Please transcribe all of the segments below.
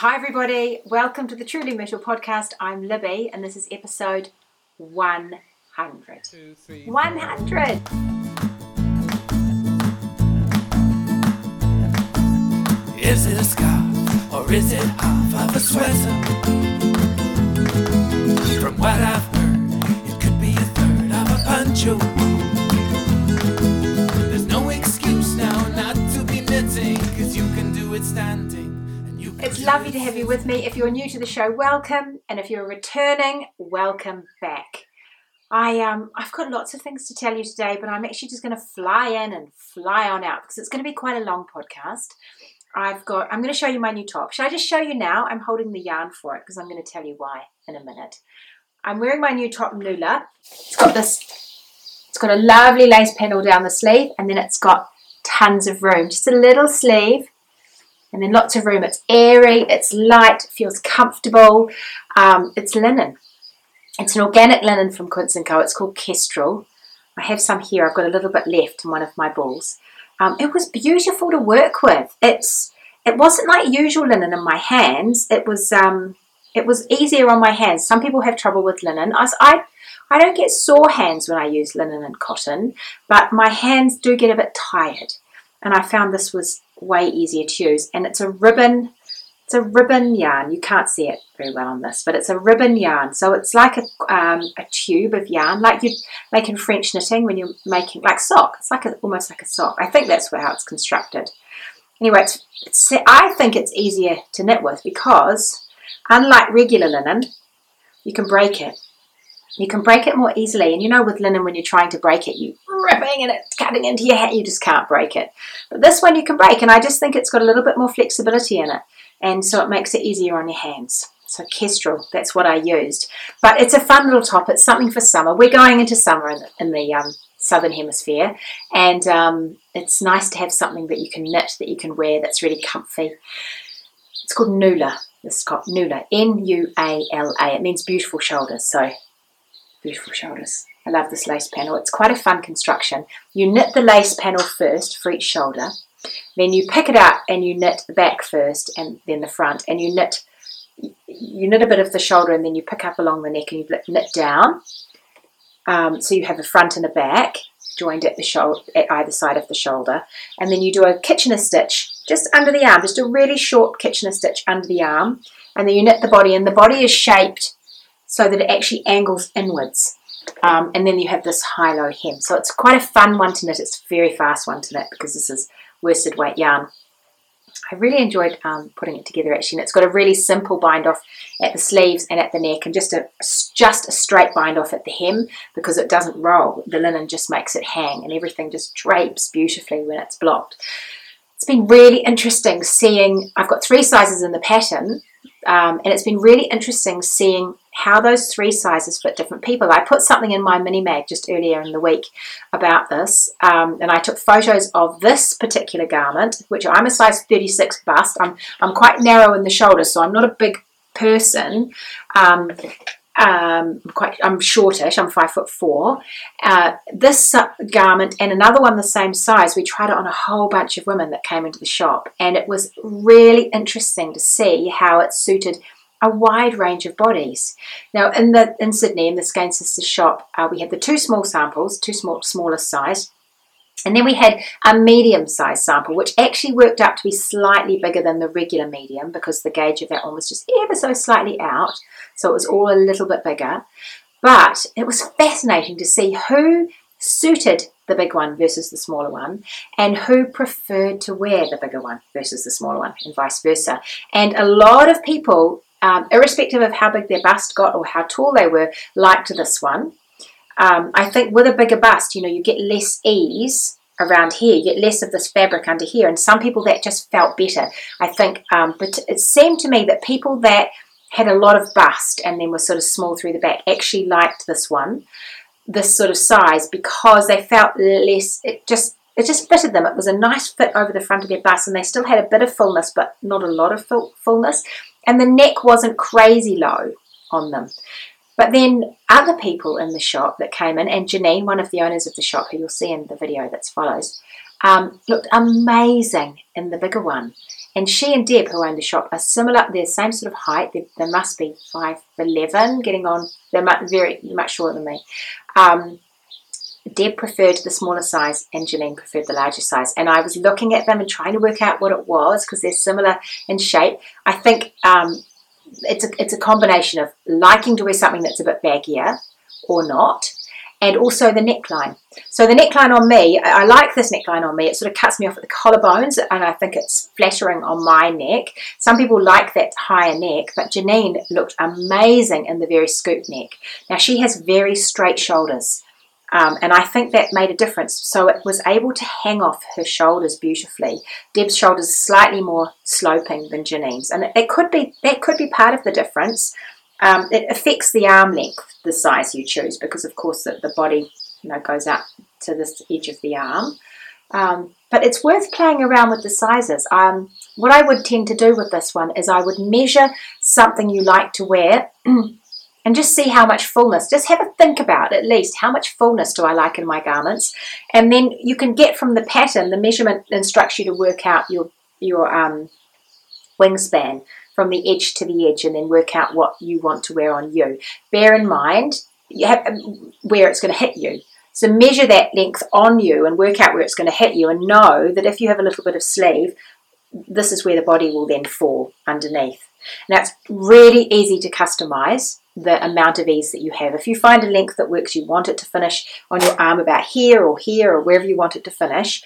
Hi, everybody. Welcome to the Truly Myrtle podcast. I'm Libby, and this is episode 100. 100! Is it a scarf or is it half of a sweater? From what I've heard, it could be a third of a poncho. There's no excuse now not to be knitting, cause you can do it standing. It's lovely to have you with me. If you're new to the show, welcome, and if you're returning, welcome back. I um I've got lots of things to tell you today, but I'm actually just going to fly in and fly on out because it's going to be quite a long podcast. I've got I'm going to show you my new top. Should I just show you now? I'm holding the yarn for it because I'm going to tell you why in a minute. I'm wearing my new top Nuala. It's got this it's got a lovely lace panel down the sleeve and then it's got tons of room. Just a little sleeve and then lots of room. It's airy, it's light, feels comfortable. Um, it's linen. It's an organic linen from Quince & Co. It's called Kestrel. I have some here. I've got a little bit left in one of my balls. Um, it was beautiful to work with. It's it wasn't like usual linen in my hands. It was um, it was easier on my hands. Some people have trouble with linen. I I don't get sore hands when I use linen and cotton, but my hands do get a bit tired. And I found this was way easier to use. And it's a ribbon it's a ribbon yarn. You can't see it very well on this, but it's a ribbon yarn. So it's like a, um, a tube of yarn, like you make in French knitting when you're making like sock. It's like a, almost like a sock. I think that's how it's constructed. Anyway, it's, it's, I think it's easier to knit with because, unlike regular linen, you can break it. You can break it more easily, and you know with linen when you're trying to break it, you're ripping and it's cutting into your hat, you just can't break it. But this one you can break, and I just think it's got a little bit more flexibility in it and so it makes it easier on your hands. So Kestrel, that's what I used. But it's a fun little top. It's something for summer. We're going into summer in the, in the um, southern hemisphere, and um, it's nice to have something that you can knit, that you can wear, that's really comfy. It's called Nuala. This is called Nuala. N-U-A-L-A. It means beautiful shoulders. So beautiful shoulders. I love this lace panel. It's quite a fun construction. You knit the lace panel first for each shoulder. Then you pick it up and you knit the back first and then the front and you knit you knit a bit of the shoulder and then you pick up along the neck and you knit down. Um, so you have a front and a back joined at the shoulder at either side of the shoulder, and then you do a Kitchener stitch just under the arm, just a really short Kitchener stitch under the arm, and then you knit the body, and the body is shaped so that it actually angles inwards. Um, and then you have this high-low hem. So it's quite a fun one to knit. It's a very fast one to knit because this is worsted weight yarn. I really enjoyed um, putting it together actually, and it's got a really simple bind off at the sleeves and at the neck, and just a just a straight bind off at the hem because it doesn't roll. The linen just makes it hang, and everything just drapes beautifully when it's blocked. It's been really interesting seeing. I've got three sizes in the pattern, um, and it's been really interesting seeing how those three sizes fit different people. I put something in my mini mag just earlier in the week about this, um, and I took photos of this particular garment, which I'm a size 36 bust. I'm I'm quite narrow in the shoulders, so I'm not a big person. Um, um, I'm quite I'm shortish. I'm five foot four. Uh, this garment and another one the same size. We tried it on a whole bunch of women that came into the shop, and it was really interesting to see how it suited a wide range of bodies. Now, in the in Sydney, in the Skein Sisters shop, uh, we had the two small samples, two small smallest size, and then we had a medium sized sample, which actually worked out to be slightly bigger than the regular medium because the gauge of that one was just ever so slightly out, so it was all a little bit bigger. But it was fascinating to see who suited the big one versus the smaller one, and who preferred to wear the bigger one versus the smaller one, and vice versa. And a lot of people um, irrespective of how big their bust got or how tall they were, liked this one. Um, I think with a bigger bust, you know, you get less ease around here, you get less of this fabric under here, and some people that just felt better. I think, um, but it seemed to me that people that had a lot of bust and then were sort of small through the back actually liked this one, this sort of size, because they felt less. It just it just fitted them. It was a nice fit over the front of their bust, and they still had a bit of fullness, but not a lot of fullness. And the neck wasn't crazy low on them. But then other people in the shop that came in, and Janine, one of the owners of the shop, who you'll see in the video that follows, um, looked amazing in the bigger one. And she and Deb, who own the shop, are similar. They're the same sort of height. They, they must be five eleven, getting on. They're much, very much shorter than me. Um, Deb preferred the smaller size and Janine preferred the larger size. And I was looking at them and trying to work out what it was because they're similar in shape. I think um, it's a, it's a combination of liking to wear something that's a bit baggier or not, and also the neckline. So the neckline on me, I like this neckline on me. It sort of cuts me off at the collarbones, and I think it's flattering on my neck. Some people like that higher neck, but Janine looked amazing in the very scoop neck. Now she has very straight shoulders. Um, and I think that made a difference. So it was able to hang off her shoulders beautifully. Deb's shoulders are slightly more sloping than Janine's, and it, it could be that could be part of the difference. Um, it affects the arm length, the size you choose, because of course the, the body you know goes out to this edge of the arm. Um, but it's worth playing around with the sizes. Um, what I would tend to do with this one is I would measure something you like to wear and just see how much fullness. Just have a think about at least how much fullness do I like in my garments, and then you can get from the pattern. The measurement instructs you to work out your your um, wingspan from the edge to the edge, and then work out what you want to wear on you. Bear in mind you have, where it's going to hit you. So measure that length on you and work out where it's going to hit you, and know that if you have a little bit of sleeve, this is where the body will then fall underneath. Now it's really easy to customize the amount of ease that you have. If you find a length that works, you want it to finish on your arm about here or here or wherever you want it to finish,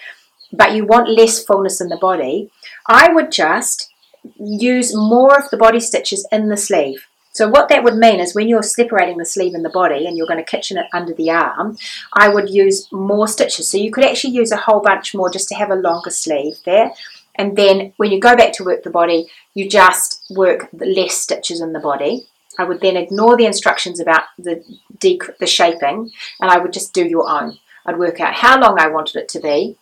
but you want less fullness in the body, I would just use more of the body stitches in the sleeve. So what that would mean is when you're separating the sleeve and the body and you're going to kitchen it under the arm, I would use more stitches. So you could actually use a whole bunch more just to have a longer sleeve there. And then when you go back to work the body, you just work less stitches in the body. I would then ignore the instructions about the dec- the shaping, and I would just do your own. I'd work out how long I wanted it to be.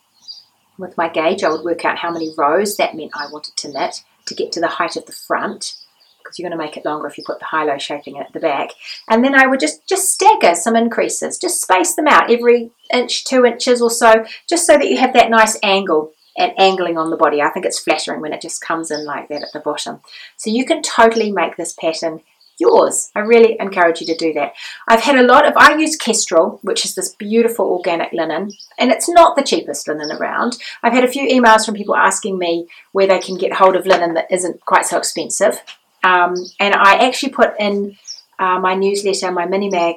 With my gauge, I would work out how many rows that meant I wanted to knit to get to the height of the front, because you're going to make it longer if you put the high-low shaping at the back. And then I would just just stagger some increases, just space them out every inch, two inches or so, just so that you have that nice angle and angling on the body. I think it's flattering when it just comes in like that at the bottom. So you can totally make this pattern yours. I really encourage you to do that. I've had a lot of, I use Kestrel, which is this beautiful organic linen, and it's not the cheapest linen around. I've had a few emails from people asking me where they can get hold of linen that isn't quite so expensive. Um, and I actually put in uh, my newsletter, my mini mag,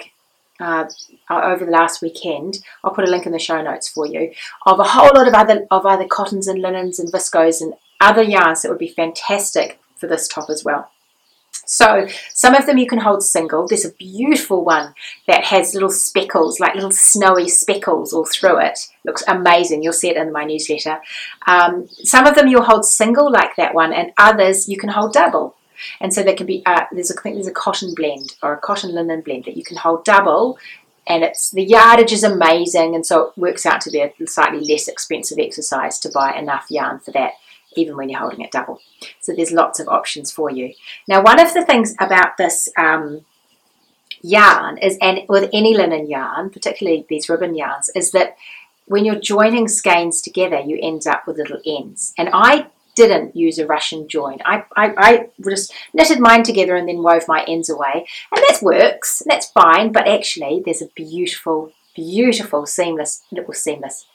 uh, over the last weekend. I'll put a link in the show notes for you of a whole lot of other of other cottons and linens and viscose and other yarns that would be fantastic for this top as well. So some of them you can hold single. There's a beautiful one that has little speckles, like little snowy speckles all through it. Looks amazing. You'll see it in my newsletter. Um, some of them you'll hold single, like that one, and others you can hold double. And so there can be uh, there's a, I think there's a cotton blend or a cotton linen blend that you can hold double, and it's the yardage is amazing, and so it works out to be a slightly less expensive exercise to buy enough yarn for that even when you're holding it double. So there's lots of options for you. Now, one of the things about this um, yarn is, and with any linen yarn, particularly these ribbon yarns, is that when you're joining skeins together, you end up with little ends. And I didn't use a Russian join. I, I, I just knitted mine together and then wove my ends away. And that works, that's fine, but actually there's a beautiful, beautiful seamless, little seamless,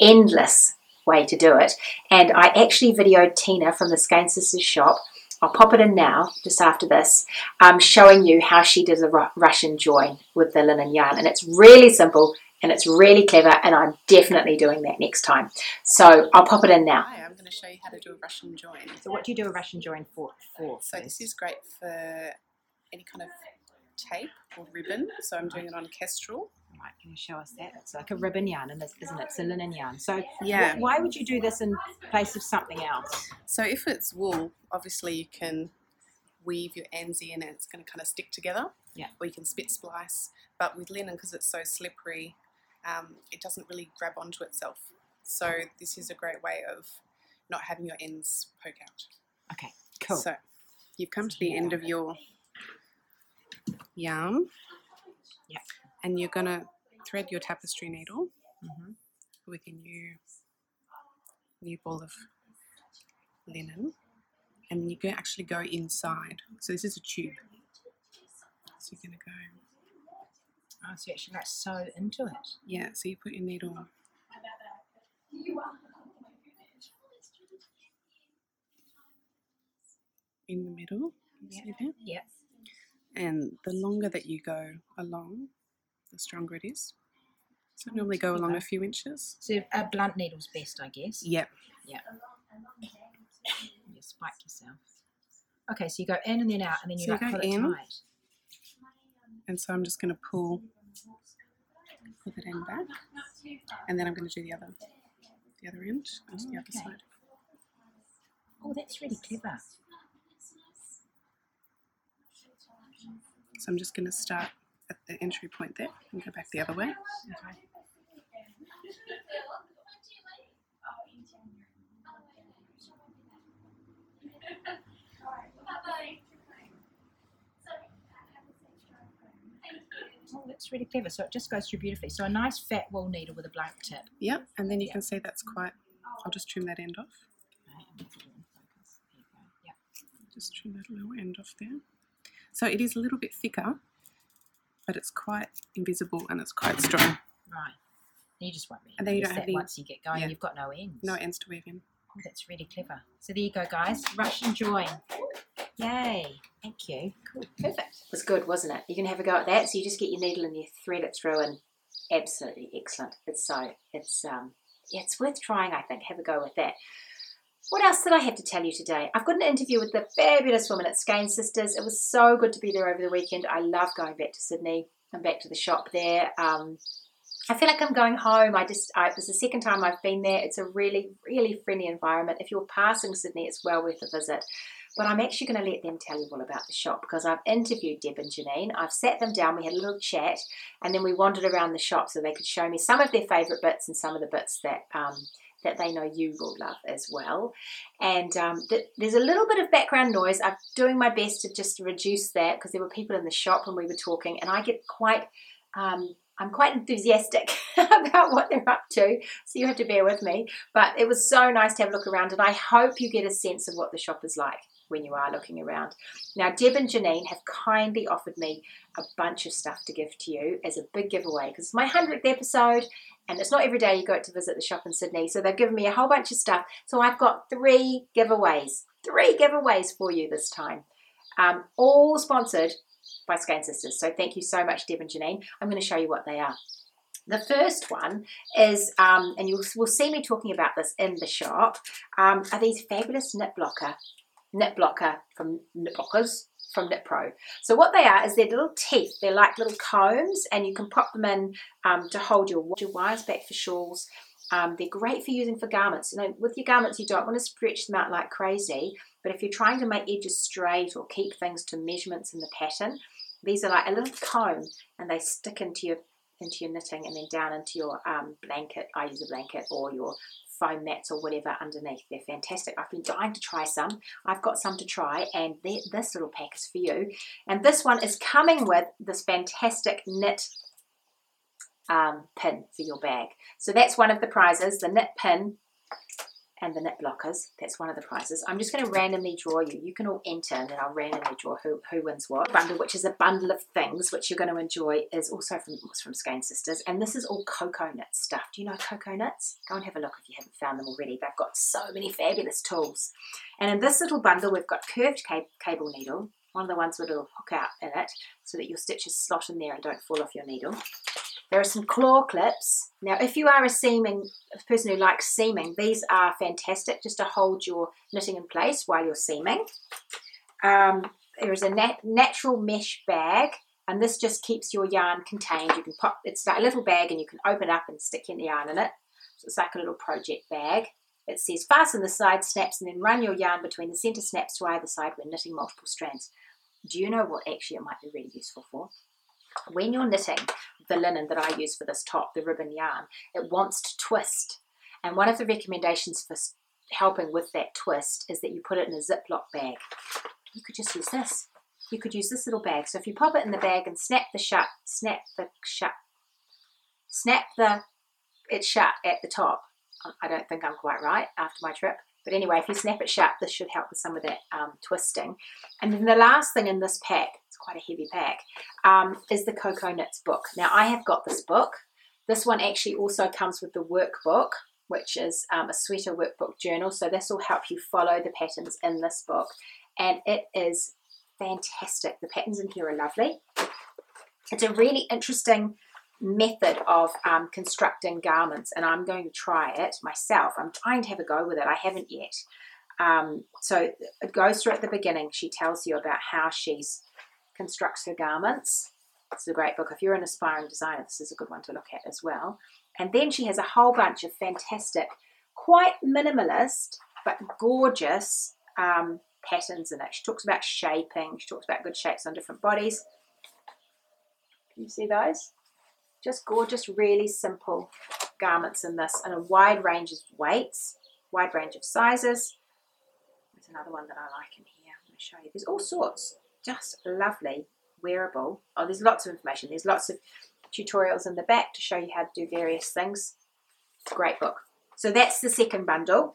endless way to do it. And I actually videoed Tina from the Skein Sisters shop. I'll pop it in now, just after this, um, showing you how she did a Russian join with the linen yarn. And it's really simple and it's really clever, and I'm definitely doing that next time. So I'll pop it in now. Hi, I'm going to show you how to do a Russian join. So, what do you do a Russian join for? for So this is great for any kind of tape or ribbon. So I'm doing it on Kestrel. Can you show us that? It's like a ribbon yarn, and this, isn't it? It's a linen yarn. So, Yeah. wh- why would you do this in place of something else? So if it's wool, obviously you can weave your ends in and it's going to kind of stick together. Yeah. Or you can spit splice. But with linen, because it's so slippery, um, it doesn't really grab onto itself. So this is a great way of not having your ends poke out. Okay, cool. So you've come to the end of your yarn. And you're going to thread your tapestry needle Mhm. with your new new ball of linen. and you can actually go inside. So this is a tube. So you're going to go, Oh, so you actually like sew into it. yeah, so you put your needle in the middle. Yeah. Yeah. And the longer that you go along, the stronger it is. So normally go along a few inches. So a blunt needle's best, I guess. Yep. Yeah. You spike yourself. Okay, so you go in and then out, and then you So like go pull it in. tight. And so I'm just going to pull, pull that end back, and then I'm going to do the other, the other end onto the other Okay. side. Oh, that's really clever. So I'm just going to start at the entry point there and go back the other way. Okay. Oh, that's really clever. So it just goes through beautifully. So a nice fat wool needle with a blunt tip. Yep, and then you can see that's quite. I'll just trim that end off. Okay, and put it in focus. There you go. Yep. Just trim that little end off there. So it is a little bit thicker, but it's quite invisible and it's quite strong. Right. You just won't really And then you don't have that any- once you get going. yeah. You've got no ends. No ends to weave in. Oh, that's really clever. So there you go, guys. Russian join. Yay. Thank you. Cool. Perfect. was good, wasn't it? You can have a go at that. So you just get your needle and you thread it through, and absolutely excellent. It's so it's um yeah, it's worth trying. I think have a go with that. What else did I have to tell you today? I've got an interview with the fabulous woman at Skein Sisters. It was so good to be there over the weekend. I love going back to Sydney and back to the shop there. Um, I feel like I'm going home. I just, I, it was the second time I've been there. It's a really, really friendly environment. If you're passing Sydney, it's well worth a visit. But I'm actually going to let them tell you all about the shop because I've interviewed Deb and Janine. I've sat them down, we had a little chat, and then we wandered around the shop so they could show me some of their favourite bits and some of the bits that um, that they know you will love as well. And um, th- there's a little bit of background noise. I'm doing my best to just reduce that because there were people in the shop when we were talking, and I get quite. Um, I'm quite enthusiastic about what they're up to, so you have to bear with me. But it was so nice to have a look around, and I hope you get a sense of what the shop is like when you are looking around. Now, Deb and Janine have kindly offered me a bunch of stuff to give to you as a big giveaway because it's my 100th episode and it's not every day you go to visit the shop in Sydney. So they've given me a whole bunch of stuff. So I've got three giveaways, three giveaways for you this time, um, all sponsored by Skein Sisters. So thank you so much, Deb and Janine. I'm going to show you what they are. The first one is, um, and you will see me talking about this in the shop, um, are these fabulous knit blocker knit blocker from knit blockers from Knit Pro. So what they are is they're little teeth. They're like little combs, and you can pop them in um, to hold your your wires back for shawls. Um, they're great for using for garments. You know, with your garments, you don't want to stretch them out like crazy. But if you're trying to make edges straight or keep things to measurements in the pattern, these are like a little comb, and they stick into your into your knitting and then down into your um, blanket. I use a blanket or your foam mats or whatever underneath. They're fantastic. I've been dying to try some. I've got some to try, and this little pack is for you. And this one is coming with this fantastic knit um, pin for your bag. So that's one of the prizes the knit pin and the knit blockers. That's one of the prizes. I'm just going to randomly draw you. You can all enter, and then I'll randomly draw who, who wins what. Bundle, which is a bundle of things which you're going to enjoy, is also from was from Skein Sisters, and this is all cocoa knit stuff. Do you know cocoa knits? Go and have a look if you haven't found them already. They've got so many fabulous tools. And in this little bundle, we've got curved ca- cable needle, one of the ones with a little hook out in it, so that your stitches slot in there and don't fall off your needle. There are some claw clips. Now, if you are a seaming a person who likes seaming, these are fantastic just to hold your knitting in place while you're seaming. Um, there is a nat- natural mesh bag, and this just keeps your yarn contained. You can pop it's like a little bag, and you can open it up and stick your yarn in it. So it's like a little project bag. It says fasten the side snaps and then run your yarn between the center snaps to either side when knitting multiple strands. Do you know what actually it might be really useful for? When you're knitting the linen that I use for this top, the ribbon yarn, it wants to twist. And one of the recommendations for helping with that twist is that you put it in a Ziploc bag. You could just use this. You could use this little bag. So if you pop it in the bag and snap the shut, snap the shut, snap the it shut at the top. I- don't think I'm quite right after my trip. But anyway, if you snap it shut, this should help with some of that um, twisting. And then the last thing in this pack, quite a heavy pack, um, is the Cocoa Knits book. Now, I have got this book. This one actually also comes with the workbook, which is um, a sweater workbook journal. So this will help you follow the patterns in this book. And it is fantastic. The patterns in here are lovely. It's a really interesting method of um, constructing garments, and I'm going to try it myself. I'm trying to have a go with it. I haven't yet. Um, so it goes through at the beginning. She tells you about how she's constructs her garments. It's a great book. If you're an aspiring designer, this is a good one to look at as well. And then she has a whole bunch of fantastic, quite minimalist but gorgeous um, patterns in it. She talks about shaping. She talks about good shapes on different bodies. Can you see those? Just gorgeous, really simple garments in this and a wide range of weights, wide range of sizes. There's another one that I like in here. Going to show you. There's all sorts. Just lovely, wearable. Oh, there's lots of information. There's lots of tutorials in the back to show you how to do various things. Great book. So that's the second bundle.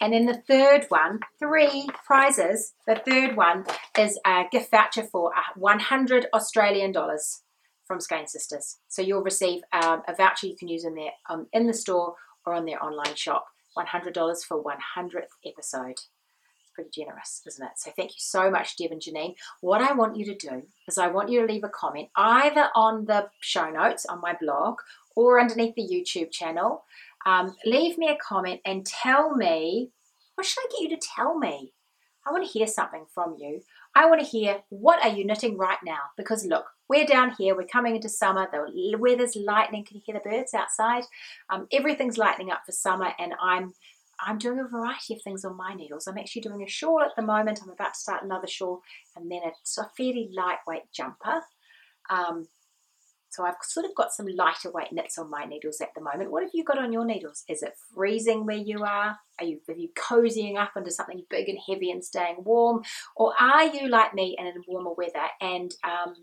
And then the third one, three prizes. The third one is a gift voucher for 100 Australian dollars from Skein Sisters. So you'll receive um, a voucher you can use in there um, in the store or on their online shop. $100 for 100th episode. Pretty generous, isn't it? So thank you so much, Deb and Janine. What I want you to do is I want you to leave a comment either on the show notes on my blog or underneath the YouTube channel. Um, leave me a comment and tell me what should I get you to tell me? I want to hear something from you. I want to hear what are you knitting right now? Because look, we're down here, we're coming into summer, the weather's lightning, can you hear the birds outside? Um, everything's lightening up for summer and I'm I'm doing a variety of things on my needles. I'm actually doing a shawl at the moment. I'm about to start another shawl and then a, a fairly lightweight jumper. Um, so I've sort of got some lighter weight knits on my needles at the moment. What have you got on your needles? Is it freezing where you are? Are you, are you cozying up into something big and heavy and staying warm? Or are you like me and in warmer weather and um,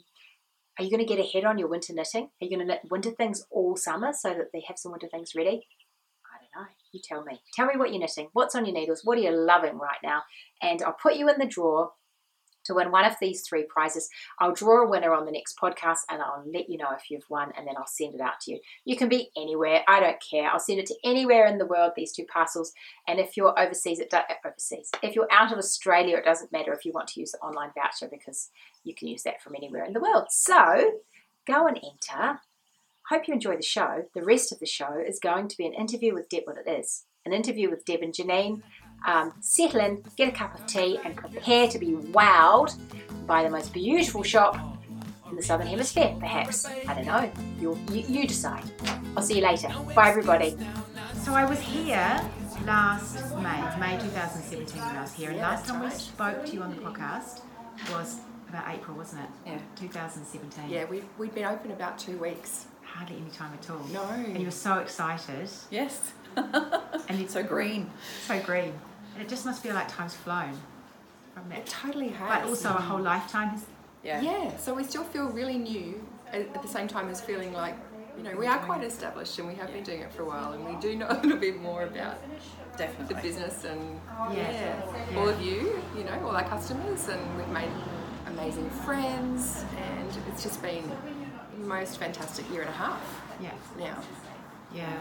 are you going to get ahead on your winter knitting? Are you going to knit winter things all summer so that they have some winter things ready? Know. You tell me. Tell me what you're knitting. What's on your needles? What are you loving right now? And I'll put you in the drawer to win one of these three prizes. I'll draw a winner on the next podcast and I'll let you know if you've won and then I'll send it out to you. You can be anywhere, I don't care. I'll send it to anywhere in the world, these two parcels. And if you're overseas, it does, uh, overseas. If you're out of Australia, it doesn't matter if you want to use the online voucher because you can use that from anywhere in the world. So go and enter. Hope you enjoy the show. The rest of the show is going to be an interview with Deb, what it is. An interview with Deb and Janine um, settle in, get a cup of tea, and prepare to be wowed by the most beautiful shop in the Southern Hemisphere, perhaps. I don't know. you you, you decide. I'll see you later. Bye, everybody. So I was here last May, May 2017 when I was here, and last time we spoke to you on the podcast was about April, wasn't it? Yeah. 2017. Yeah, we we'd been open about two weeks. Hardly any time at all. No. And you were so excited. Yes. And it's so green. so green. And it just must feel like time's flown from It that. totally has. But also a whole lifetime has. Yeah. Yeah. So we still feel really new at at the same time as feeling like, you know, we are quite established and we have been doing it for a while and we do know a little bit more about Definitely. the business and Yeah. yeah, all of you, you know, all our customers and we've made amazing friends and it's just been the most fantastic year and a half Yeah. now. Yeah.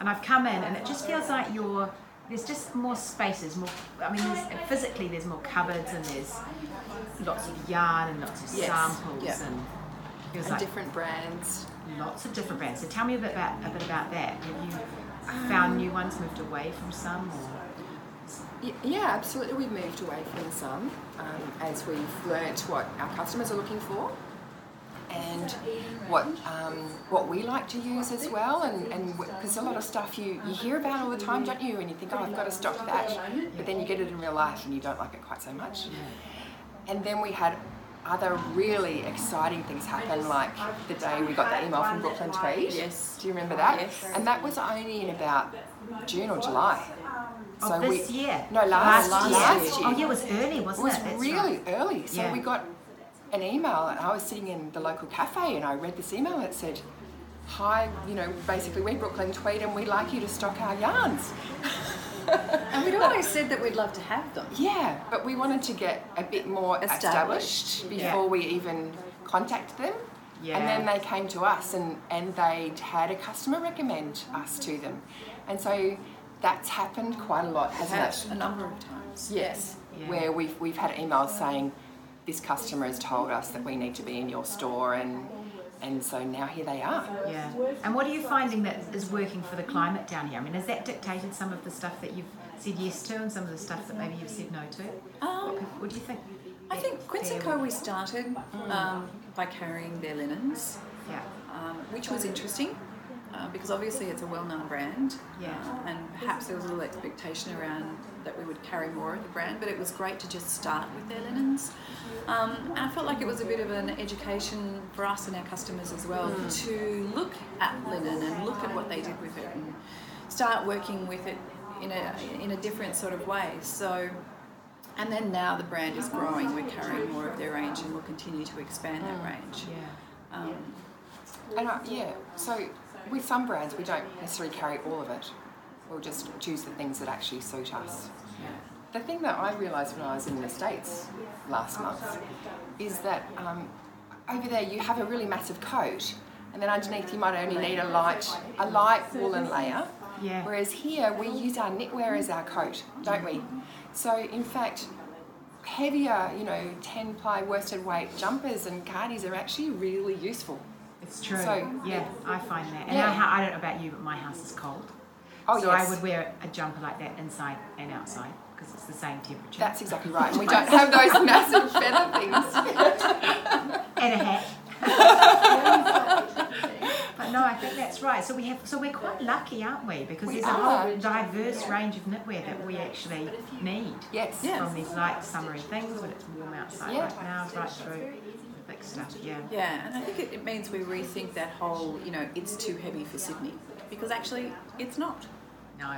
And I've come in and it just feels like you're there's just more spaces, more I mean there's, physically there's more cupboards and there's lots of yarn and lots of Yes, samples yeah. and And like different brands. lots of different brands. So tell me a bit about a bit about that. Have you found new ones, moved away from some or Yeah, absolutely. We've moved away from some um, as we've learnt what our customers are looking for and what um, what we like to use as well. And and because a lot of stuff you, you hear about all the time, don't you? And you think, oh, I've got to stop that, but then you get it in real life and you don't like it quite so much. And then we had other really exciting things happen, like the day we got the email from Brooklyn Tweed. Yes. Do you remember that? Yes. And that was only in about June or July. of this year? No, last, last, last year. year. Oh yeah, it was early, It wasn't was it? That's really right. early. So Yeah. we got an email, and I was sitting in the local cafe, and I read this email that said, "Hi, you know, basically we're Brooklyn Tweed, and we'd like you to stock our yarns." And we'd always said that we'd love to have them. Yeah, but we wanted to get a bit more Established. established, before we even contacted them. Yeah. And then they came to us and, and they'd had a customer recommend us to them. And so that's happened quite a lot, hasn't it? a number of times. Yes. Yeah. Where we've, we've had emails saying, this customer has told us that we need to be in your store and and so now here they are. Yeah. And what are you finding that is working for the climate down here? I mean, has that dictated some of the stuff that you've said yes to and some of the stuff that maybe you've said no to? Um, What do you think? I think Quince Co. we started um, by carrying their linens, Yeah. um, which was interesting uh, because obviously it's a well-known brand. Yeah. uh, and perhaps there was a little expectation around that we would carry more of the brand, but it was great to just start with their linens. Um, and I felt like it was a bit of an education for us and our customers as well to look at linen and look at what they did with it and start working with it in a in a different sort of way. So. And then now the brand is growing, we're carrying more of their range and we'll continue to expand that range. Yeah. Um, And uh, yeah, so with some brands we don't necessarily carry all of it. We'll just choose the things that actually suit us. The thing that I realised when I was in the States last month is that um, over there you have a really massive coat and then underneath you might only need a light, a light woolen layer. Yeah. Whereas here we use our knitwear as our coat, don't we? So in fact, heavier, you know, 10 ply worsted weight jumpers and cardies are actually really useful. It's true. So- yeah, I find that. And Yeah. our, hou- I don't know about you, but my house is cold. Oh, so yes. I would wear a jumper like that inside and outside because it's the same temperature. That's exactly right. We don't have those massive feather things. and a hat. but no, I think that's right. So we have, so we're quite lucky, aren't we? Because We there's a whole diverse range of knitwear that we actually need. Yes. Yeah. From these light summery things when it's warm outside Yeah. right now, right through the thick stuff. Yeah. yeah, and I think it, it means we rethink that whole, you know, it's too heavy for Sydney. Because actually, it's not. No.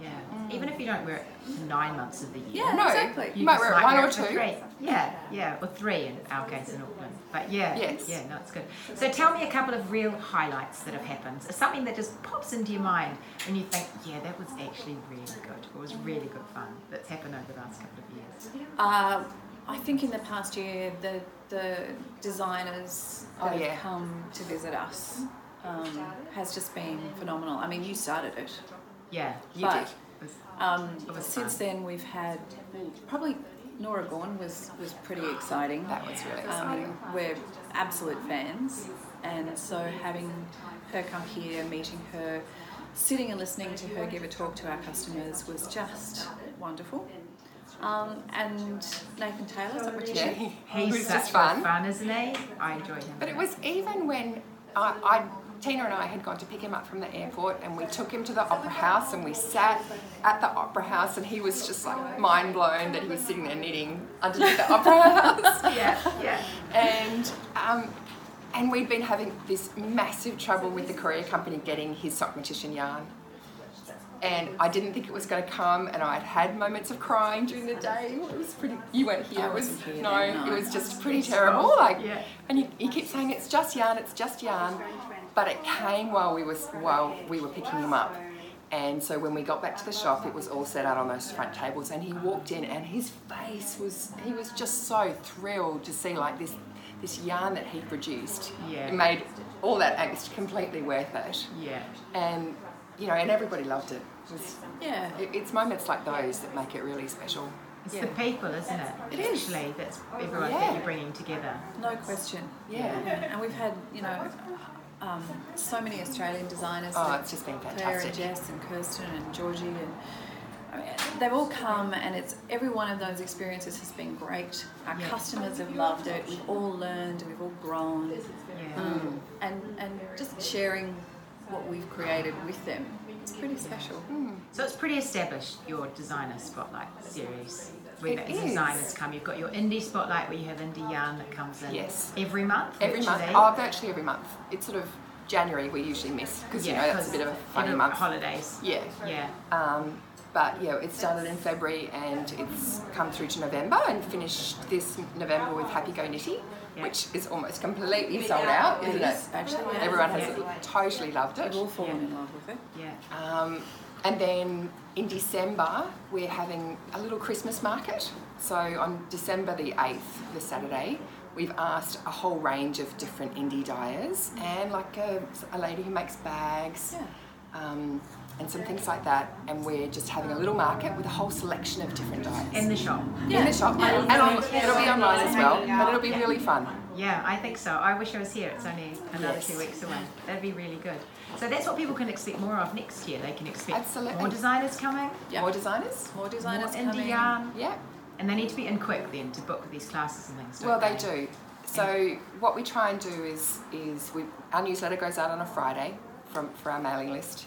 Yeah. Even if you don't wear it nine months of the year. Yeah, No, exactly. you might just wear it one or for two. Three. Yeah, yeah, or three in our case in Auckland. But yeah, Yes. yeah, no, it's good. So tell me a couple of real highlights that have happened. Something that just pops into your mind when you think, yeah, that was actually really good. It was really good fun that's happened over the last couple of years. Uh, I think in the past year, the, the designers Oh, that yeah. have come to visit us um, has just been phenomenal. I mean, you started it. Yeah, You but, did. it was- Um, since fun. then, we've had probably Norah Gaughan was, was pretty exciting. That was really exciting. Um, we're absolute fans, and so having her come here, meeting her, sitting and listening to her give a talk to our customers was just wonderful. Um, and Nathan Taylor, is that what you Yeah, He's such just fun. fun, isn't he? I enjoyed him. But it was even when I, I, Tina and I had gone to pick him up from the airport and we took him to the Opera House and we sat at the Opera House and he was just like mind blown that he was sitting there knitting underneath the Opera House. yeah, yeah. And um, and we'd been having this massive trouble with the courier company getting his Sockmatician yarn. And I didn't think it was going to come, and I'd had moments of crying during the day. It was pretty. You weren't here. I It was here no. no. It was just pretty terrible. Like, Yeah. and you, you keep saying it's just yarn, it's just yarn, but it came while we was while we were picking him up. And so when we got back to the shop, it was all set out on those front tables, and he walked in, and his face was he was just so thrilled to see like this this yarn that he produced. Yeah. It made all that angst completely worth it, Yeah. and you know, and everybody loved it. It was, Yeah. it, it's moments like those that make it really special. It's Yeah. the people, isn't it? It is. Actually, that's everyone Yeah. that you're bringing together. No question. Yeah. And we've had, you know, um, so many Australian designers. Oh, like it's just been fantastic. Claire and. Jess and Kirsten and Georgie and I mean, they've all come and it's every one of those experiences has been great. Our Yeah. customers have loved it. We've all learned and we've all grown. Yeah. Um, and and just sharing what we've created with them. Pretty special. So it's pretty established, your designer spotlight series. Where It the designers come. You've got your indie spotlight where you have indie yarn that comes in Yes. every month. Every month, oh, virtually every month. It's sort of January we usually miss because you know that's a bit of a funny month. Holidays. Yeah. Yeah. Um, but yeah, it started in February and it's come through to November and finished this November with Happy Go Knitty, Yeah. which is almost completely sold out, isn't it? is, actually, yeah. Everyone has Yeah. totally loved it. We've all fallen in love with it. Yeah. Um, And then in December, we're having a little Christmas market. So on December the 8th, the Saturday, we've asked a whole range of different indie dyers and like a, a lady who makes bags um, and some things like that. And we're just having a little market with a whole selection of different dyers. In the shop. in the shop. And on, it'll be online as well, but it'll be really fun. Yeah, I think so. I wish I was here. It's only another Yes. two weeks away. That'd be really good. So that's what people can expect more of next year. They can expect Absolutely. more designers coming, Yeah. More designers? More more designers indie coming. yarn, Yeah. and they need to be in quick then to book these classes and things. Well, they do. So what we try and do is is we our newsletter goes out on a Friday from for our mailing list,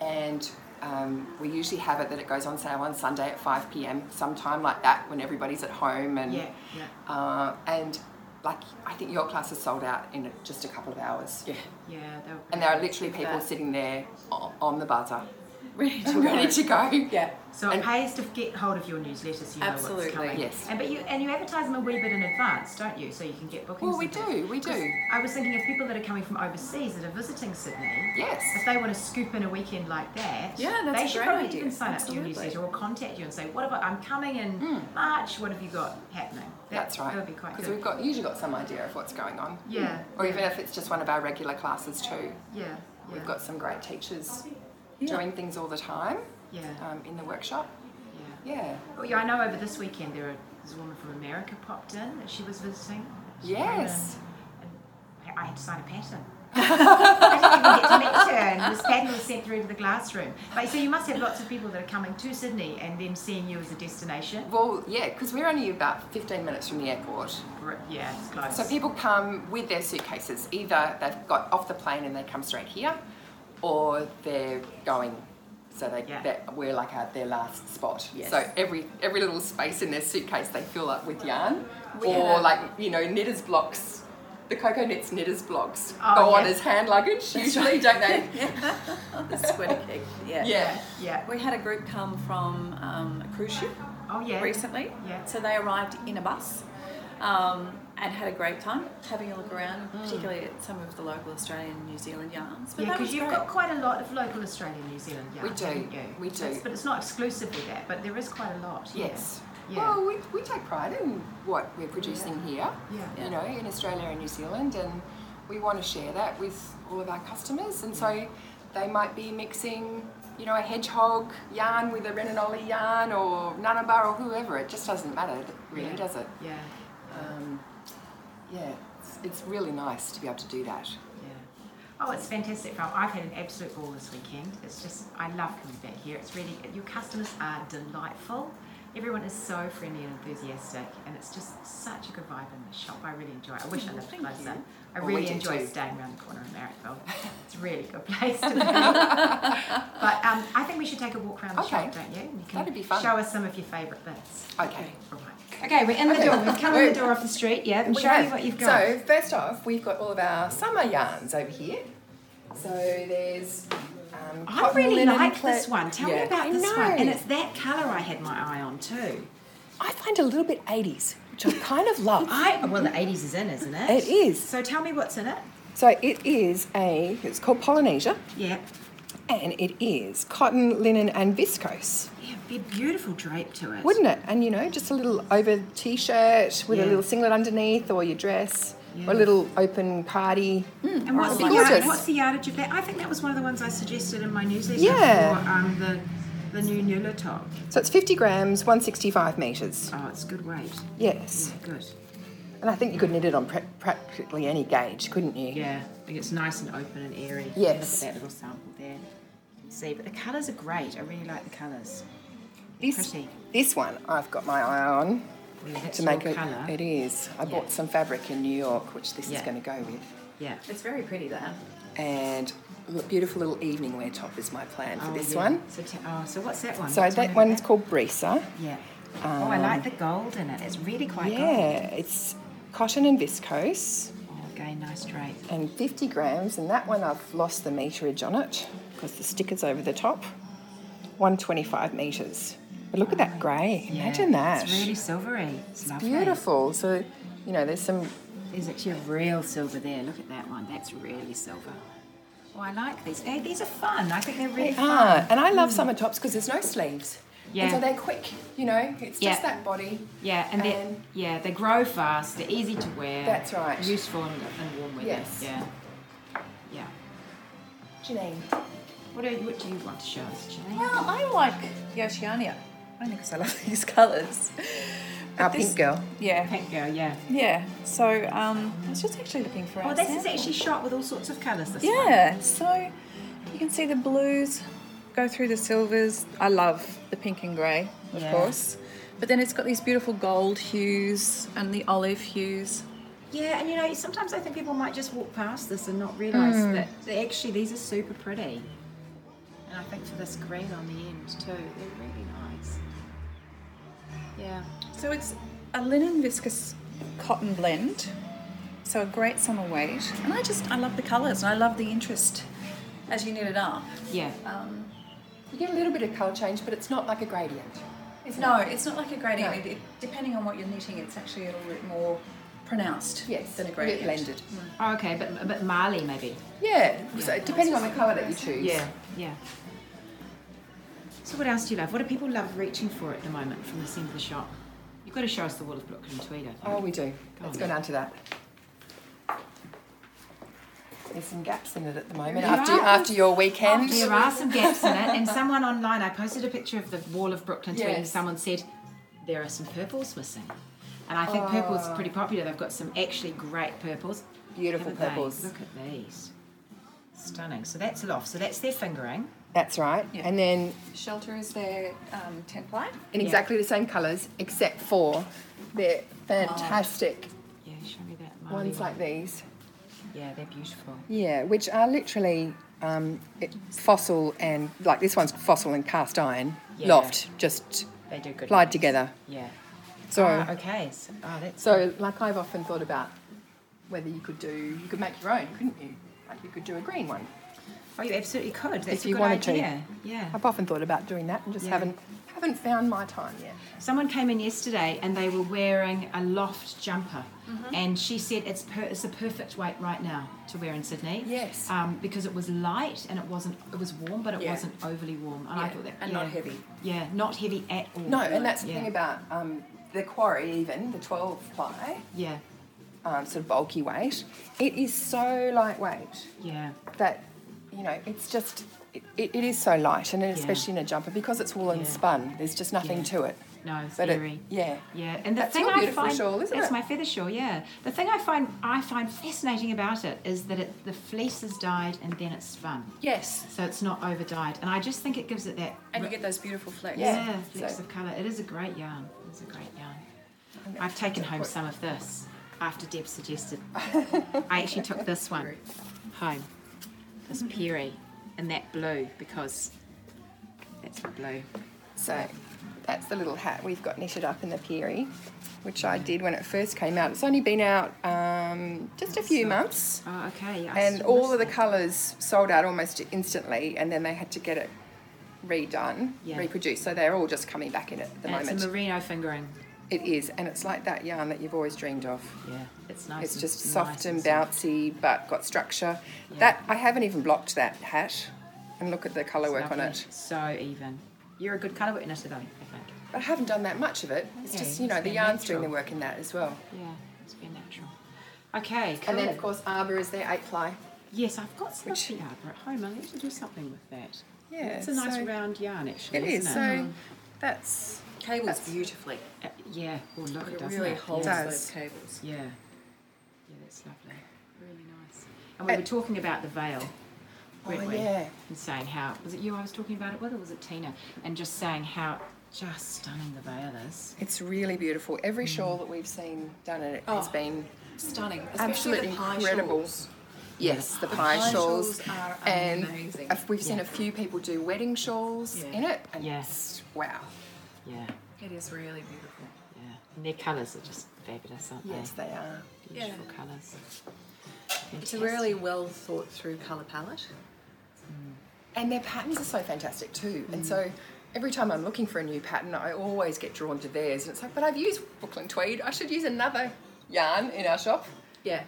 and um, we usually have it that it goes on sale on Sunday at five pm, sometime like that when everybody's at home and Yeah, yeah. uh, and like I think your class is sold out in just a couple of hours. Yeah. Yeah, And there are literally people that. sitting there on the buzzer, Ready to go. ready to go. Yeah. So it And- pays to get hold of your newsletter so you know Absolutely. what's coming. Yes. And but you and you advertise them a wee bit in advance, don't you? So you can get bookings. Well, we do, we do. I was thinking of people that are coming from overseas that are visiting Sydney. Yes. If they want to scoop in a weekend like that, Yeah, that's they a should great probably idea. even sign up to your newsletter or contact you and say, "What about? I'm coming in hmm. March. What have you got happening?" That, That's right. That would be quite Because we've got usually got some idea of what's going on. Yeah. Or yeah, even if it's just one of our regular classes too. yeah, yeah, We've got some great teachers Yeah. doing things all the time yeah, um, in the workshop. yeah. Yeah. Well, yeah, I know over this weekend there was a woman from America popped in that she was visiting. She Yes. and I had to sign a pattern. I didn't even get to meet her, and this pattern was sent through to the glass room. But so you must have lots of people that are coming to Sydney and then seeing you as a destination. Well, yeah, because we're only about 15 minutes from the airport. Yeah, it's close. So people come with their suitcases. Either they've got off the plane and they come straight here, or they're going. So they, Yeah. that we're like at their last spot. Yes. So every every little space in their suitcase they fill up with yarn, We or have- like you know knitters blocks. The cocoa knits knitters blocks Oh, go on as hand luggage usually, don't they? The sweater cake. Yeah. Yeah. yeah. We had a group come from um, a cruise ship Oh yeah. recently. Yeah. So they arrived in a bus um, and had a great time having a look around, particularly at some of the local Australian and New Zealand yarns. But Yeah, because you've great. got quite a lot of local Australian, New Zealand yarn. We do, haven't we do. It's- but it's not exclusively that, but there is quite a lot. Yes. Yeah. Well, we, we take pride in what we're producing here, Yeah. you know, in Australia and New Zealand, and we want to share that with all of our customers. And so they might be mixing, you know, a hedgehog yarn with a Renanoli yarn or Nanabar or whoever. It just doesn't matter, really, Yeah. does it? Yeah. Um, yeah, it's, it's really nice to be able to do that. Yeah. Oh, it's fantastic. I've had an absolute ball this weekend. It's just, I love coming back here. It's really, your customers are delightful. Everyone is so friendly and enthusiastic, and it's just such a good vibe in the shop. I really enjoy it. I wish I lived Thank closer. you. I Well, really enjoy too. staying around the corner in Marrickville. It's a really good place to be. but um, I think we should take a walk around the Okay. shop, don't you? You can That'd be fun. Show us some of your favourite bits. Okay. Right. Okay, we're in the Okay. door. We've come in the door off the street, yeah, and show have. me what you've got. So first off, we've got all of our summer yarns over here. So there's. Um, I really like pla- this one. Tell me about this one. And it's that colour I had my eye on too. I find a little bit 80s, which I kind of love. I well, the eighties is in, isn't it? It is. So tell me what's in it. So it is a. It's called Polynesia, Yeah, and it is cotton, linen, and viscose. yeah, be beautiful drape to it. Wouldn't it? And you know, just a little over t-shirt with Yeah. a little singlet underneath, or your dress, or a little open cardi. And what's the Oh, yard, gorgeous. what's the yardage of that? I think that was one of the ones I suggested in my newsletter Yeah. for um, the the new Nuala top. So it's 50 grams, 165 meters. Oh, it's good weight. Yes. Yeah, good. And I think you could knit it on pre- practically any gauge, couldn't you? Yeah, I think it's nice and open and airy. Yes. Look at that little sample there. See, but the colours are great. I really like the colours. This, Pretty. this one I've got my eye on Yeah, to make your it. colour. It is. I Yeah. bought some fabric in New York, which this is going to go with. Yeah. It's very pretty there. And a l- beautiful little evening wear top is my plan for Oh, this yeah. one. So, t- oh, so what's that one? So What's that one one's called Brisa. Yeah. oh, I like um, the gold in it. It's really quite gold. Yeah, it's cotton and viscose Oh, again, nice drape. and 50 grams. And that one I've lost the meterage on it because the sticker's over the top. 125 meters. But look at that grey. Yeah, Imagine that. It's really silvery. It's, lovely. Beautiful. So, you know, there's some There's actually a real silver there. Look at that one. That's really silver. Oh, I like these. Hey, these are fun. I think they're really They fun. are, and I love mm. summer tops because there's no sleeves. Yeah. And so they're quick, you know, it's Yeah. just that body. Yeah, and they And- yeah they grow fast. They're easy to wear. That's right. Useful and, in warm weather. Yes. Yeah. Yeah. Janine. What do you What do you want to show us, Janine? Well, I like the Oceania, only because I love these colours. Our this- pink girl. Yeah, Pink girl. Yeah. yeah. So um, I was just actually looking for. Oh, our this is actually shot with all sorts of colours. This one. Yeah, so you can see the blues go through the silvers. I love the pink and grey, of Yeah. course. But then it's got these beautiful gold hues and the olive hues. Yeah, and you know, sometimes I think people might just walk past this and not realise that that actually these are super pretty. And I think for this green on the end too, they're really nice. Yeah. So it's a linen viscose cotton blend. So a great summer weight. And I just, I love the colours and I love the interest as you knit it up. Yeah. Um, You get a little bit of colour change, but it's not like a gradient. It's no, it's not like a gradient. No. It, it- depending on what you're knitting, it's actually a little bit more pronounced Yes, than a you get gradient. blended. Mm. Oh, okay, but a bit Marley maybe. Yeah, so depending on the colour that you choose. Yeah. Yeah. So what else do you love? What do people love reaching for at the moment from the end of the shop? You've got to show us the wall of Brooklyn tweed. I think. Oh, we do. Go Let's on go down to that. There's some gaps in it at the moment. There After are. after your weekend. There are some gaps in it, and someone online, I posted a picture of the wall of Brooklyn tweed, and someone said there are some purples missing. And I think purple's pretty popular. They've got some actually great purples. Beautiful haven't they? purples. Look at these. Stunning. So that's loft. So that's their fingering. That's right. Yeah. And then Shelter is their um, template. in Yeah. exactly the same colours, except for they're fantastic Yeah, show me that. Marley ones one. like these. Yeah, they're beautiful. Yeah, which are literally um, it, fossil and like this one's fossil and cast iron Yeah. loft just They do good. applied ones. together. Yeah. So Ah, okay. So, oh, that's so like I've often thought about whether you could do you could make your own, couldn't you? Like you could do a green one. Oh, you absolutely could. That's If a you good wanted to. Yeah. I've often thought about doing that and just Yeah. haven't haven't found my time yet. Someone came in yesterday and they were wearing a loft jumper, Mm-hmm. and she said it's per- it's the perfect weight right now to wear in Sydney. Yes. Um, because it was light and it wasn't it was warm, but it Yeah. wasn't overly warm. And I thought that and yeah. not heavy. Yeah, not heavy at all. No, and that's the thing about um, the quarry even, the 12 ply, Yeah, um, sort of bulky weight, it is so lightweight yeah, that, you know, it's just, it, it, is so light, and then especially in a jumper, because it's wool and Yeah. spun, there's just nothing Yeah. to it. No, it's But it, yeah. Yeah, and the That's thing your I beautiful find shawl, isn't that's it? my feather shawl. Yeah, the thing I find I find fascinating about it is that it the fleece is dyed and then it's spun, Yes. so it's not over dyed, and I just think it gives it that And you get those beautiful flecks. Yeah. Yeah, flecks so- of colour. It is a great yarn. It's a great yarn. I've taken home some of this after Deb suggested. I actually took this one home, this mm-hmm. Peerie, in that blue because that's blue. So that's the little hat we've got knitted up in the Peerie, which I did when it first came out. It's only been out um, just a few months. Oh, okay. I and all of the colours sold out almost instantly, and then they had to get it redone, Yeah. reproduced. So they're all just coming back in at the And moment. it's a merino fingering. it is, and it's like that yarn that you've always dreamed of. Yeah, it's nice. It's and just nice soft and soft. bouncy, but got structure. Yeah. That I haven't even blocked that hat, and look at the colour work on it. So even. You're a good colour witness though, I think. But I haven't done that much of it. It's Yeah, just you know the been yarn's doing the work in that as well. Yeah, it's been natural. Okay, cool. And then of course Arbor is their eight ply. Yes, I've got some Which- of the arbor at home. I need to do something with that. Yeah, It's a nice so- round yarn, actually. It is. isn't So it? that's Cables That's- beautifully. Uh, yeah, well, look, it It doesn't really it? holds Yeah. Those cables. Yeah. Yeah, that's lovely. Really nice. And we Uh, were talking about the Vale, weren't oh we? yeah. And saying how, was it you I was talking about it with, or was it Tina? And just saying how just stunning the Vale is. It's really beautiful. Every Mm. shawl that we've seen done in it has Oh. been Stunning. Especially absolutely the pi incredible. shawls. Yes, the The pi pi shawls, shawls are and amazing. if we've seen Yeah. a few people do wedding shawls Yeah. in it, and Yeah. it's wow. Yeah, It is really beautiful. yeah. And their colours are just fabulous, aren't they? Yes, they are. they? Beautiful colours. It's a really well thought through colour palette. And their patterns are so fantastic too. Mm. And so every time I'm looking for a new pattern, I always get drawn to theirs. And it's like, but I've used Brooklyn Tweed. I should use another yarn in our shop. Yeah.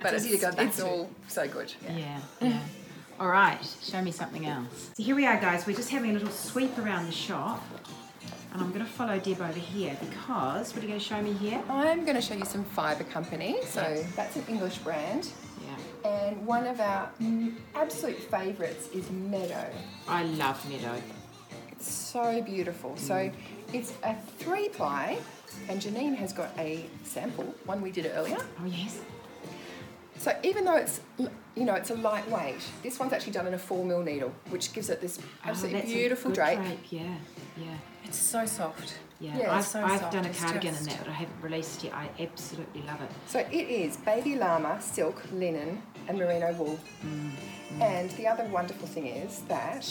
But It's go it's all so good. Yeah, yeah. All right, show me something else. So here we are, guys. We're just having a little sweep around the shop. And I'm going to follow Deb over here because, what are you going to show me here? I'm going to show you some Fibre Company. So that's an English brand. Yeah. And one of our mm, absolute favourites is Meadow. I love Meadow. It's so beautiful. So it's a three ply, and Janine has got a sample, one we did earlier. Oh, yes. So even though it's you know it's a lightweight, this one's actually done in a four mil needle, which gives it this Oh, absolutely a beautiful good drape. Yeah, yeah. It's so soft. Yeah, Yeah, I've, so I've done a it's cardigan in that, but I haven't released yet. I absolutely love it. So it is baby llama, silk, linen, and merino wool. Mm, And the other wonderful thing is that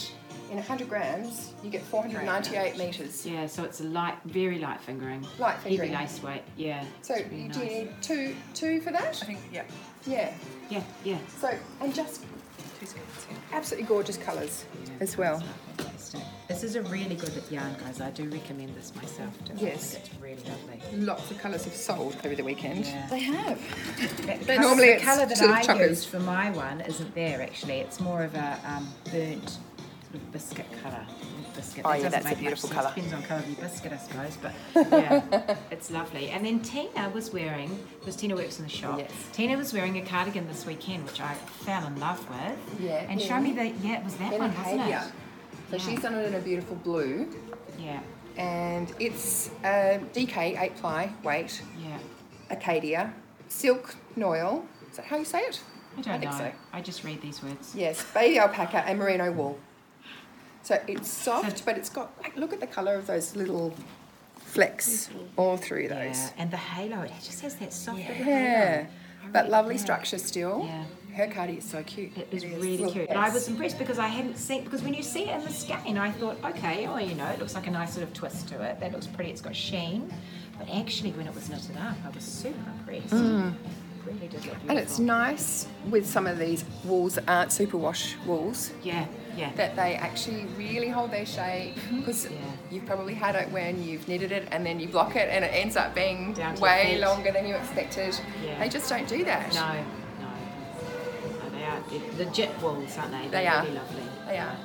in 100 grams you get 498 meters. Yeah, so it's a light, very light fingering. Light Heavy fingering. lace weight, yeah. So it's really do you need two two for that? I think, yeah, Yeah. Yeah, yeah. So and just two seconds, yeah. absolutely gorgeous colours as well. Fantastic. This is a really good yarn, guys. I do recommend this myself. Too. I Yes. think it's really lovely. Lots of colours have sold over the weekend. Yeah. They have. But But normally the colour that sort of I chockers. used for my one isn't there actually. It's more of a um, burnt sort of biscuit colour. Biscuit. Oh, That yeah, that's a beautiful colour. Depends on colour of your biscuit, I suppose. But yeah, it's lovely. And then Tina was wearing, because Tina works in the shop. Yes. Tina was wearing a cardigan this weekend, which I fell in love with. Yeah, And show me the yeah, it was that In one, wasn't Acadia. it? So she's done it in a beautiful blue. Yeah, And it's a DK 8 ply weight, yeah. Acadia, silk noil. Is that how you say it? I don't I think know. so. I just read these words. Yes, baby alpaca and merino wool. So it's soft, So- but it's got, like, look at the colour of those little flecks all through those. Yeah, and the halo, it just has that soft Yeah, but lovely structure still. Yeah. Her cardi is so cute. It is It really cute. But I was impressed because I hadn't seen because when you see it in the skein, I thought, okay, oh, you know, it looks like a nice sort of twist to it. That looks pretty. It's got sheen. But actually, when it was knitted up, I was super impressed. It really did look beautiful. Mm. And it's nice with some of these wools that aren't superwash wools Yeah, yeah. that they actually really hold their shape because Yeah. you've probably had it when you've knitted it and then you block it and it ends up being way longer than you expected. Yeah. They just don't do that. no, no. No, they are they're legit wools, aren't they? They They're really lovely. They are.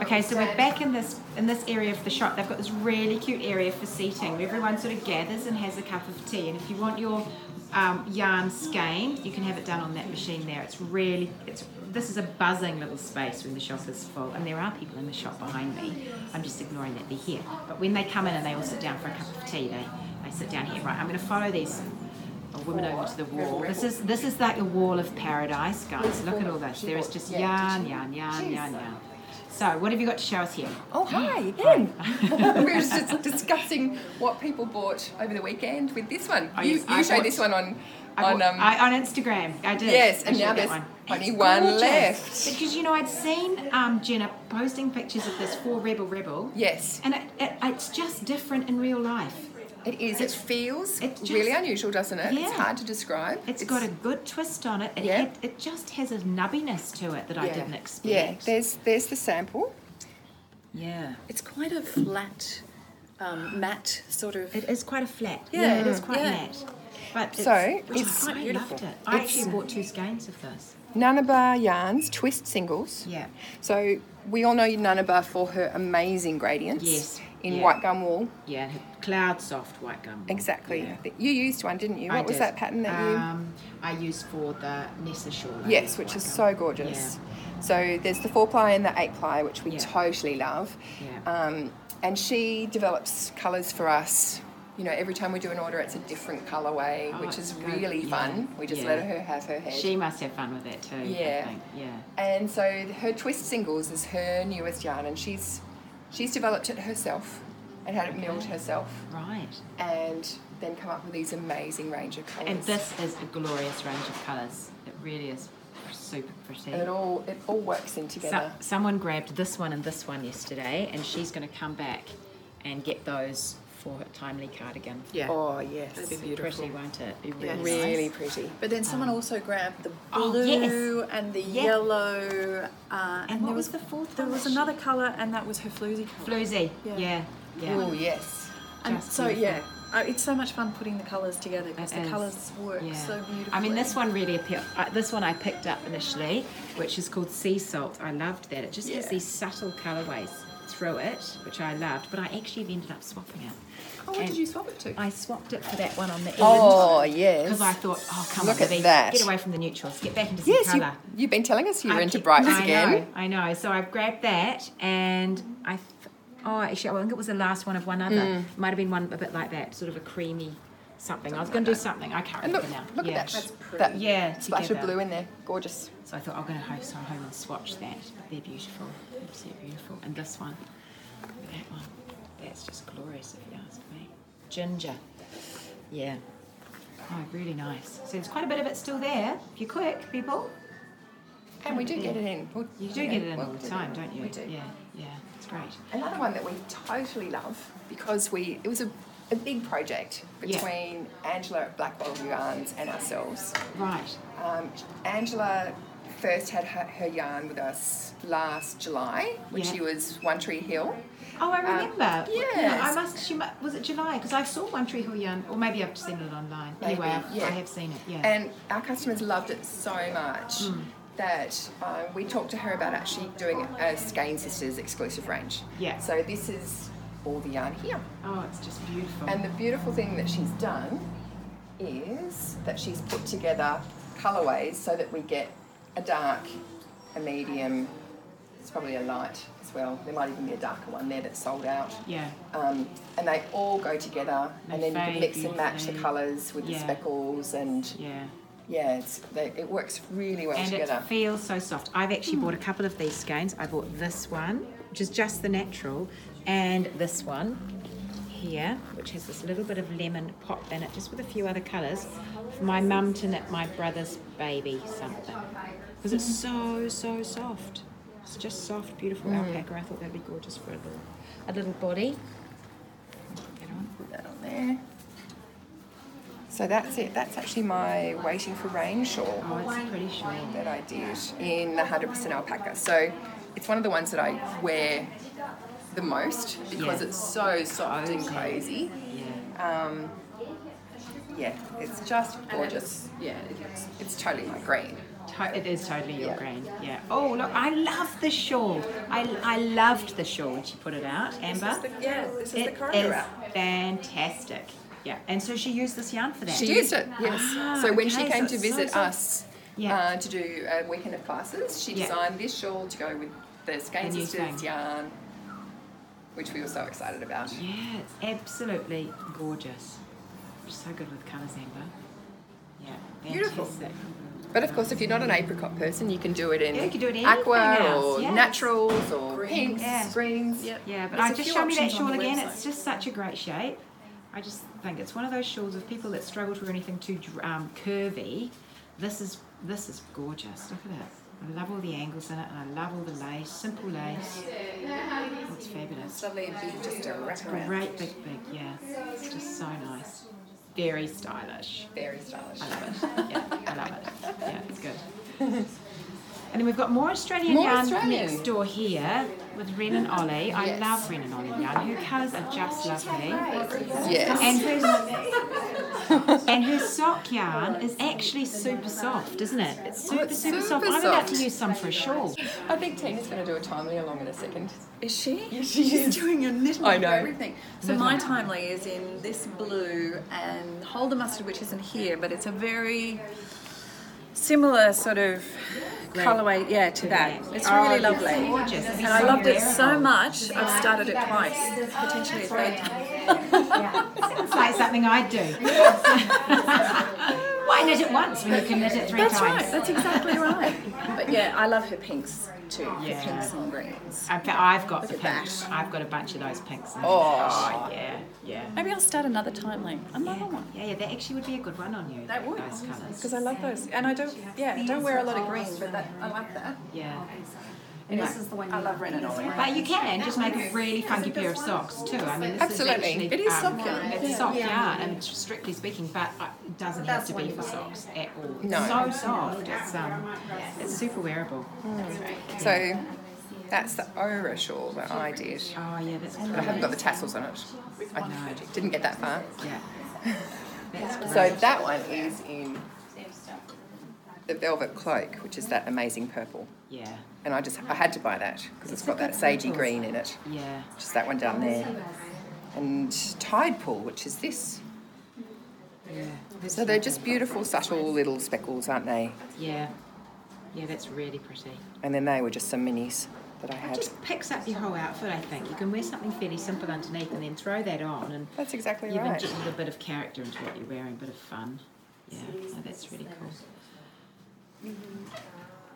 Okay, so we're back in this in this area of the shop. They've got this really cute area for seating. where Everyone sort of gathers and has a cup of tea. And if you want your um, yarn skeined, you can have it done on that machine there. It's really it's this is a buzzing little space when the shop is full, and there are people in the shop behind me. I'm just ignoring that they're here. But when they come in and they all sit down for a cup of tea, they they sit down here. Right, I'm going to follow these a woman over to the wall. This is this is like a wall of paradise, guys. Look at all this. There is just yarn, yarn, yarn, yarn, yarn. So, what have you got to show us here? Oh, hi again. we were just discussing what people bought over the weekend with this one. You yes, you showed this one on I on um, I, on Instagram. I did. Yes, and now there's one. only It's one gorgeous. left. Because you know, I'd seen um, Jenna posting pictures of this for Rebel Rebel. yes. And it, it, it's just different in real life. It is. It feels it's just- really unusual, doesn't it? It's hard to describe. it's got a good twist on it. It, Yeah. had, it just has a nubbiness to it that I didn't expect. Yeah, there's there's the sample. yeah. It's quite a flat, um, matte sort of. It is quite a flat. Yeah, it is quite yeah. matte. But it's, So, which it's I quite beautiful. loved it. I It's- actually bought two skeins of this. Nanabar yarns, twist singles. Yeah. So we all know Nanabar for her amazing gradients. Yes, In yeah. white gum wool. Yeah, and cloud soft white gum. Exactly. Yeah. You used one, didn't you? What I was did. that pattern that you? Um, I used for the Nessa shawl. Yes, which is so gorgeous. So there's the four ply and the eight ply, which we Yeah. totally love. Yeah. Um, and she develops colours for us. You know, every time we do an order, it's a different colourway, Oh, which is good. really Yeah. fun. We just Yeah. let her have her head. She must have fun with that too. Yeah. I think. Yeah. and so her twist singles is her newest yarn, and she's she's developed it herself and had it milled herself, Right. and then come up with these amazing range of colours. And this is a glorious range of colours. It really is super pretty. and it all it all works in So, together. someone grabbed this one and this one yesterday, and she's going to come back and get those for her timely cardigan. yeah. oh yes, That'd be Be beautiful. pretty, won't it? Be really, Yes. really pretty. But then someone also grabbed the Oh, blue yes. and the Yeah. yellow. Uh, And there what was the fourth There one was that another colour, and that was her floozy colour. Floozy. Yeah. Yeah. Yeah. Oh yes. And Just so beautiful. yeah, Uh, it's so much fun putting the colours together because the colours work Yeah. so beautifully. I mean, this one really appealed. Uh, this one I picked up initially, which is called Sea Salt. I loved that. It just has these subtle colourways through it, which I loved. But I actually ended up swapping it. Oh, what And did you swap it to? I swapped it for that one on the end. Oh, yes. Because I thought, oh, come Look on, at Libby, that. get away from the neutrals, get back into some Yes, you, colour. you've been telling us you were I into keep- brights I again. Know, I know. So I've grabbed that, and I, th- oh, actually, I think it was the last one of one other. Mm. It might have been one a bit like that, sort of a creamy something. I was going to do something. I can't And look, remember now. look yeah. at that. That Yeah, splash together. of blue in there. Gorgeous. So I thought I'm going to home, so home and swatch that. They're beautiful, absolutely beautiful. And this one, that one, that's just glorious if you ask me. Ginger, yeah. Oh, really nice. So there's quite a bit of it still there. If you're quick, people. And we do get it in. We'll- You do yeah, get it in we'll all the time, it. don't you? We do. Yeah, yeah, great. Another one that we totally love because we it was a, a big project Yeah. between Angela at Blackwell Yarns and ourselves. Right. Um, Angela first had her, her yarn with us last July when Yeah. she was One Tree Hill. Oh, I remember. Uh, yes. I must. She was it July? Because I saw One Tree Hill yarn, or maybe I've seen it online. Maybe, anyway, yeah. I have seen it. Yeah. And our customers loved it so much Hmm. That uh, we talked to her about actually doing a as Skein Sisters exclusive range. Yeah. So this is all the yarn here. oh, it's just beautiful. And the beautiful thing that she's done is that she's put together colourways so that we get a dark, a medium, it's probably a light as well. There might even be a darker one there that's sold out. yeah. Um, and they all go together, and then you can mix and match the colours with the speckles, and Yeah. Yeah, it's they, it works really well and together. it feels so soft. I've actually bought a hmm. couple of these skeins. I bought this one, which is just the natural, and this one here, which has this little bit of lemon pop in it, just with a few other colours, for my mum to knit my brother's baby something. Because it's so, so soft. It's just soft, beautiful hmm. alpaca. I thought that'd be gorgeous for a little, a little body. Get on. Put that on there. So that's it. That's actually my waiting for rain shawl. Oh, it's pretty shawl. that I did in the 100% alpaca. So it's one of the ones that I wear the most because Yeah. it's so soft and Cozy. Yeah. Um, yeah, it's just gorgeous. yeah, it is. It's totally my green. It is totally your Yeah. grain. Yeah. Oh look, I love the shawl. I, I loved the shawl when she put it out, Amber. yeah, this is the It corridor is wrap. fantastic. Yeah. And so she used this yarn for that. She used it, yes. Ah, so when she came so to it's so visit us Yeah. uh, to do a weekend of classes, she Yeah. designed this shawl to go with the Skein The new Sisters Skein. yarn, which we were so excited about. Yeah, it's absolutely gorgeous. So good with colours, Amber. Yeah. Beautiful. fantastic. But of course, if you're not an apricot person, you can do it in Yeah, you can do it aqua else, or yes. naturals or Greens. pinks, Yeah. greens. Yep. Yeah, but There's I a just show me that shawl again. website. It's just such a great shape. I just think it's one of those shawls of people that struggle to wear anything too um, curvy. This is this is gorgeous. Look at it. I love all the angles in it, and I love all the lace. Simple lace. Oh, it's fabulous. It's lovely just to wrap around. Great big big, yeah. It's just so nice. Very stylish. Very stylish. I love it. Yeah, I love it. Yeah, it's good. And then we've got more Australian More yarn Australian. next door here with Ren and Ollie. I Yes. love Ren and Ollie yarn. Her colours are just lovely. Yes. And her, and her sock yarn is actually super soft, isn't it? It's oh, super, it's super, super soft. I'm about to use some for a shawl. I think Tina's going to do a timely along in a second. Is she? Yes, she She's is. doing a little I of know. everything. So my timely is in this blue and Holder Mustard, which isn't here, but it's a very similar sort of colourway, yeah, to that. It's Oh, really lovely. gorgeous. And I loved it so much, I've started it twice, potentially a third time. Yeah, it's like something I'd do. Why knit it once when you can knit it three That's times? right, that's exactly right. But yeah, I love her pinks too, Yeah. the pinks and greens. I've got, I've got the Look at pinks. that. I've got a bunch of those pinks. in Oh. Oh, yeah, yeah. Maybe I'll start another timely, another one. Yeah, yeah, that actually would be a good one on you. That would, Those colours. because I love those. And I don't, yeah, I don't wear a lot of green, but that, I like that. Yeah. And this is the one I love Ren and Ollie. But you can just make a really funky pair of socks too. I mean, this Absolutely. is actually It is um, sock yarn. It's sock yarn, and strictly speaking, but uh, it doesn't have to be for socks at all. It's No. so soft. It's um, it's super wearable. So That's the Ora shawl that I did. Oh yeah, that's But I haven't got the tassels on it. I didn't get that far. Yeah. So that one is in the velvet cloak, which is that amazing purple. yeah. And I just I had to buy that because it's got that sagey green in it. Yeah. Just that one down there. And Tide Pool, which is this. Yeah. So they're just beautiful, subtle little speckles, aren't they? Yeah. Yeah, that's really pretty. And then they were just some minis that I had. It just picks up your whole outfit, I think. You can wear something fairly simple underneath and then throw that on and That's exactly you've right. injected a bit of character into what you're wearing, a bit of fun. Yeah, no, that's really cool.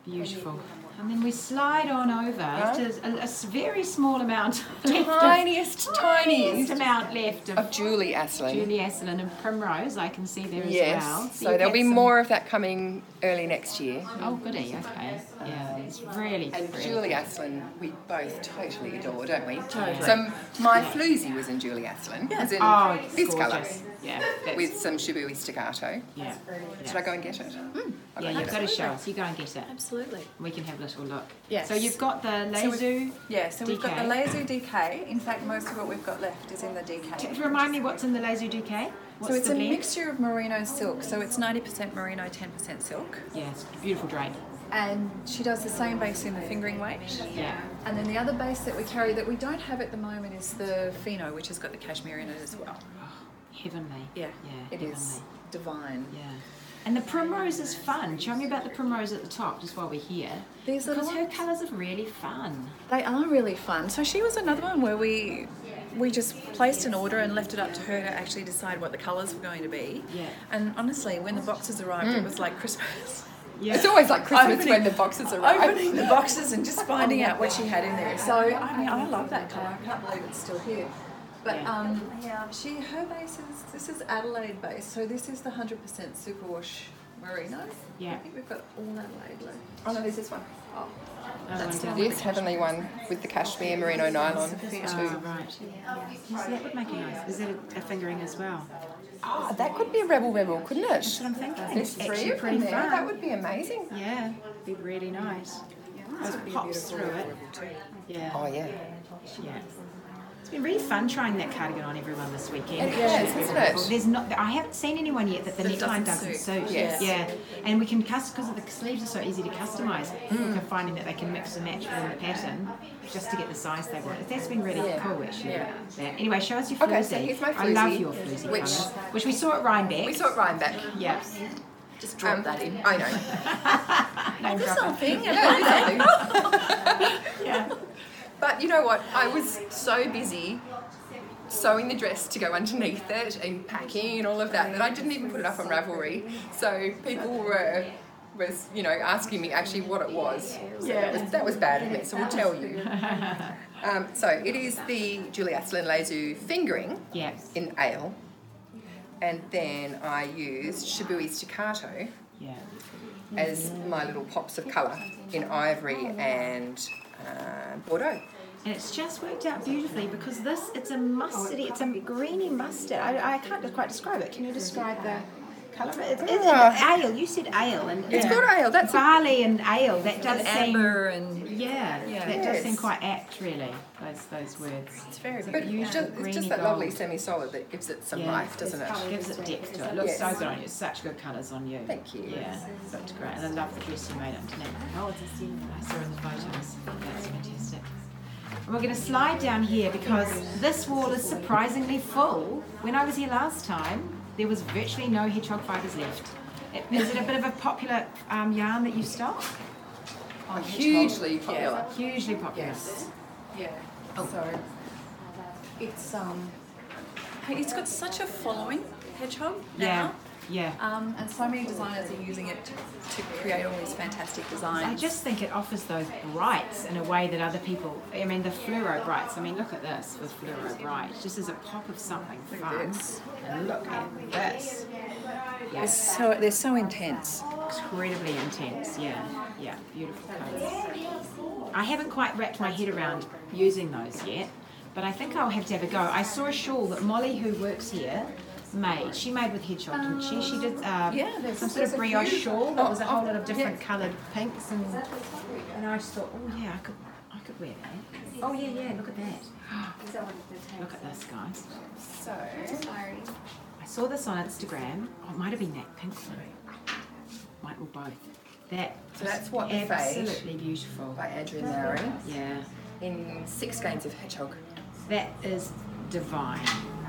Beautiful. And then we slide on over to a, a very small amount left of, Tiniest, tiniest tiniest amount left of of Julie Asselin. Julie Asselin and Primrose. I can see there as Yes. well. So you've there'll be some- more of that coming early next year. Oh, goody. Okay. Yeah, it's really. And really Julie Asselin, we both totally adore, don't we? Totally. So my floozy was in Julie Asselin. Was in Oh, this colour. Yeah, that's, with some Shibui staccato. yeah. Should I go and get it? Mm. I'll go Yeah, and you've get got it. to show us. You go and get it. Absolutely. We can have a little look. Yes. So you've got the So we've- Leizu. Yeah, so we've got the DK. Leizu DK. In fact, most of what we've got left is in the T- DK. Remind me what's in the Leizu DK? What's So it's the a blend? mixture of merino silk. So it's 90% merino, 10% silk. Yeah, beautiful drape. And she does the same base in the fingering weight. Yeah. And then the other base that we carry that we don't have at the moment is the Fino, which has got the cashmere in it as well. Heavenly. Yeah, Yeah, it is divine. Yeah. And the primrose is fun. Show me about the primrose at the top, just while we're here. These little Because her colours are really fun. They are really fun. So she was another one where we we just placed an order and left it up to her to actually decide what the colours were going to be. Yeah. And honestly, when the boxes arrived, it mm. was like Christmas. Yeah. It's always like Christmas Opening- when the boxes arrive. Opening the boxes and just finding out what she had in there. So I mean, I love that colour. I can't believe it's still here. But Yeah. um, she her base is this is Adelaide base. So this is the hundred percent superwash merino. Yeah. I think we've got all Adelaide left. Oh no, there's this one. Oh, Another one down This heavenly one with the cashmere merino nylon Oh, too. right. Yes, that would make it nice. Is that a, a fingering as well? Oh, that could be a rebel rebel, couldn't it? That's what I'm thinking. There's It's three actually of pretty them there. fun. That would be amazing. Yeah, be really nice. Those pops through it. Yeah. Oh yeah. Yeah. It's been really fun trying that cardigan on everyone this weekend. It has, hasn't it? There's not. I haven't seen anyone yet that the That neckline doesn't doesn't suit. suit. Yes. Yeah. And we can custom because the sleeves are so easy to customise. People are finding that they can mix and match within the pattern just to get the size they want. That's been really Yeah. cool actually. Yeah. That. Anyway, show us your Okay, so here's my I love your floozy which- colours, which we saw at Rhinebeck. We saw it Rhinebeck. Yeah. just drop Um, that in. I know. Name There's dropper. something. Yeah, Yeah. But you know what? I was so busy sewing the dress to go underneath it and packing and all of that that I didn't even put it up on Ravelry. So people were was you know asking me actually what it was. So that was that was bad of me. So we'll tell you. Um, so it is the Julie Asselin Leizu fingering Yeah. in ale, and then I used Shibui staccato Yeah. as my little pops of colour in ivory and uh, Bordeaux. And it's just worked out beautifully because this, it's a mustardy, it's a greeny mustard. I, I can't quite describe it. Can you describe the colour? of? It's, it's Ah. ale. You said ale. and It's called ale. That's a, barley and ale. That does And seem. amber and Yeah, Yeah. that does seem quite apt, really. Those those words. it's very but beautiful. it's just, it's just that lovely semi-solid that gives it some Yeah. life, doesn't it? Gives it depth to it. It looks so good on you. Such good colours on you. Thank you. Yeah, looked great. And I love the dress you made underneath. Oh, it's a I saw in the photos. That's fantastic. And we're going to slide down here because this wall is surprisingly full. When I was here last time, there was virtually no hedgehog fibres left. It- Is it a bit of a popular um, yarn that you stock? Oh, hugely popular. Hugely popular. Yes. Yeah. Oh. So it's um, it's got such a following, hedgehog. Now. yeah. Um, and so many designers are using it to create all these fantastic designs. I just think it offers those brights in a way that other people. I mean, the fluoro brights. I mean, look at this with fluoro bright. Just as a pop of something fun. And look at this. They're so they're so intense. Incredibly intense. Yeah, yeah. Beautiful colours. I haven't quite wrapped my head around using those yet, but I think I'll have to have a go. I saw a shawl that Molly, who works here, made. She made with hedgehog, didn't she? She did uh, Yeah, some sort of brioche shawl that was a Oh, whole oh, lot of different yeah. coloured pinks and and I just thought, oh yeah, I could I could wear that. Oh yeah, yeah. Look at that. Look at this, guys. So, I saw this on Instagram. Oh, it might have been that pink one. Might or both. That. So that's what the absolutely beautiful. by Andrea Mowry Yeah. in six games of hedgehog. That is divine.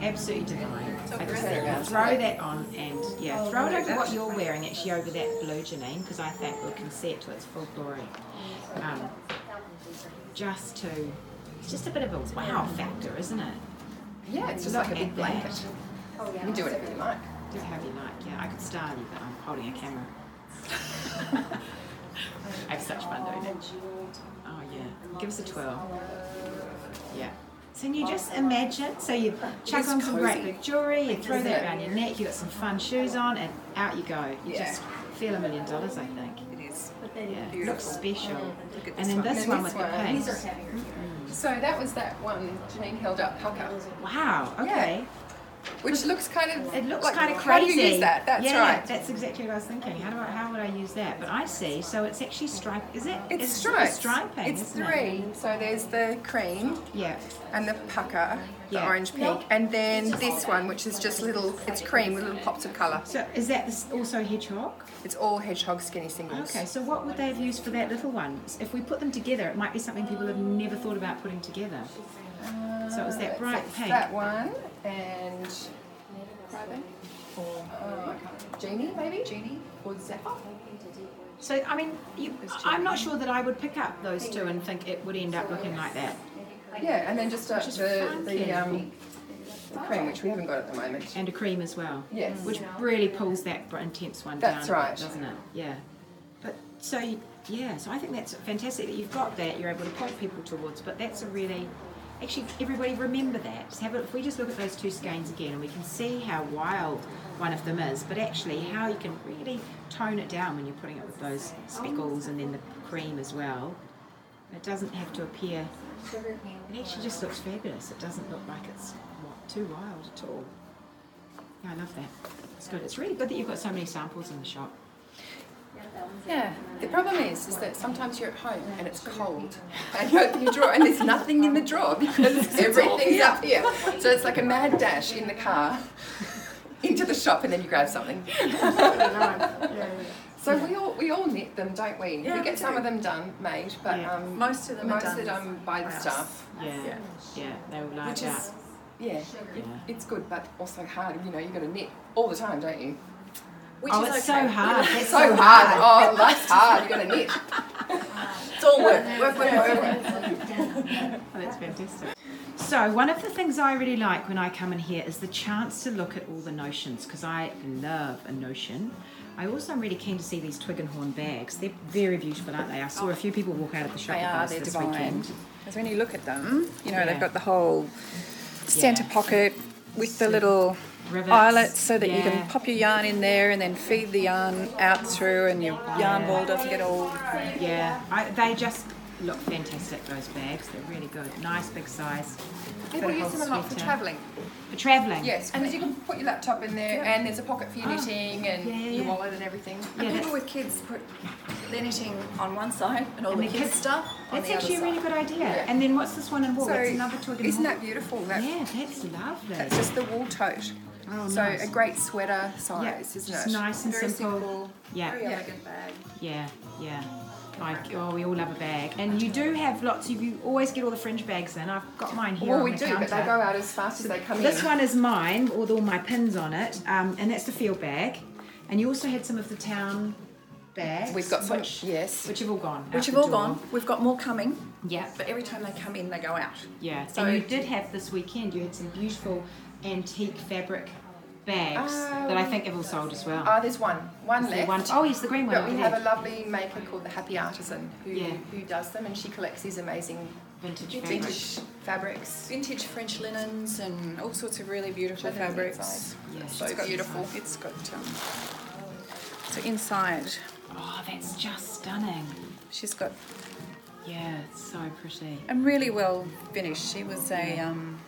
Absolutely divine. I just throw that on and yeah, throw it over what you're wearing, actually over that blue Janine, because I think we can see it to its full glory. Um, just to, it's just a bit of a wow factor, isn't it? Yeah, it's just Look like a big blanket. that. You can do whatever you like. Do how you like. Yeah, I could style you, but I'm holding a camera. I have such fun doing it. Oh yeah, give us a twirl. Yeah. So you just imagine, so you chuck on some great big jewellery, you throw that around your neck, you got some fun shoes on, and out you go. You Yeah. just feel a million dollars, I think. It is. Yeah, looks special. Oh, look at And this then one. this And one this with the one. pink. These are So that was that one Janine held up pucker, Wow. Okay. Which looks kind of It looks like, kind of crazy. How do you use that? That's yeah, right. That's exactly what I was thinking. How do I, how would I use that? But I see. So it's actually stripe. Is it? It's of stripes. striping. It's isn't it? three. So there's the cream Yeah. and the pucker, the Yeah. orange pink, and then this one, which is just little. It's cream with little pops of colour. So is that also hedgehog? It's all hedgehog skinny singles. Okay. So what would they have used for that little one? If we put them together, it might be something people have never thought about putting together. so it was that uh, bright It's pink. That one and or uh, Genie maybe. Jeannie. or Zephyr. So I mean, you, I'm not sure that I would pick up those two and think it would end up looking like that. Yeah, and then just uh, is the funky. the, um, the cream, which we haven't got at the moment. And a cream as well. Yes. Which really pulls that br- intense one That's down, right. doesn't it? Yeah. But so you- yeah, so I think that's fantastic that you've got that. You're able to point people towards. But that's a really actually everybody remember that. Have if we just look at those two skeins again, and we can see how wild one of them is, but actually how you can really tone it down when you're putting it with those speckles and then the cream as well. It doesn't have to appear. It actually just looks fabulous. It doesn't look like it's too wild at all. Yeah, I love that. It's good. It's really good that you've got so many samples in the shop. Yeah. The problem is, is that sometimes you're at home and it's cold, and you open your drawer and there's nothing in the drawer because everything's up here. So it's like a mad dash in the car into the shop, and then you grab something. So we all we all knit them, don't we? Yeah, we get we some of them done, made, but Yeah. um, Most of them most done are done by the by us. staff. Yeah, Yeah. yeah, they will large Which out. is, yeah, Yeah. it's good, but also hard. You know, you've got to knit all the time, don't you? Which oh, is it's okay. so hard. It's so hard. Oh, life's hard. You've got to knit. It's all work. Work, work, work, work. Oh, that's fantastic. So, one of the things I really like when I come in here is the chance to look at all the notions because I love a notion. I also am really keen to see these twig and horn bags. They're very beautiful, aren't they? I saw a oh, few people walk out of the shop They with are, they're this divine. weekend. Because when you look at them, you know, Yeah. they've got the whole centre Yeah. pocket with the little Rivets, eyelets so that you can pop your yarn in there and then feed the yarn out through and your yarn ball doesn't get all Yeah, I, they just look fantastic. Those bags, they're really good. Nice big size. People use whole them a lot for travelling. For travelling. Yes, because you can put your laptop in there, and there's a pocket for your Oh. knitting and Yeah, yeah, your wallet and everything. Yeah, And people with kids put their knitting on one side and all And the the kids' kids- stuff on that's the actually a really side. good idea. Yeah. And then what's this one in wool? So, that's another twig and isn't wool. that beautiful? That, Yeah, that's lovely. That's just the wool tote. Oh, so nice. a great sweater yeah, size, isn't just it? nice and Very simple. simple, Yeah. very Yeah. elegant bag. Yeah, yeah. Like, oh, we all love a bag. And you do have lots of, you always get all the fringe bags in. I've got mine here Well, we do, counter. but they go out as fast as they come This in. This one is mine with all my pins on it, um, and that's the field bag. And you also had some of the town bags. We've got some, which, yes. which have all gone. Which have all door. gone. We've got more coming, Yeah, but every time they come in, they go out. yeah. So- and you did have this weekend. You had some beautiful antique fabric bags that I think have all sold as well. Ah, there's one, one Is there left. one- oh, yes, the green one. But we over have a lovely maker called the Happy Artisan who, Yeah. who does them, and she collects these amazing vintage fabric. vintage fabrics. Vintage French linens and all sorts of really beautiful Show fabrics. inside. Yeah, So she's got beautiful. some- It's got um, so inside Oh, that's just stunning. she's got Yeah, it's so pretty. and really well finished. She was a um,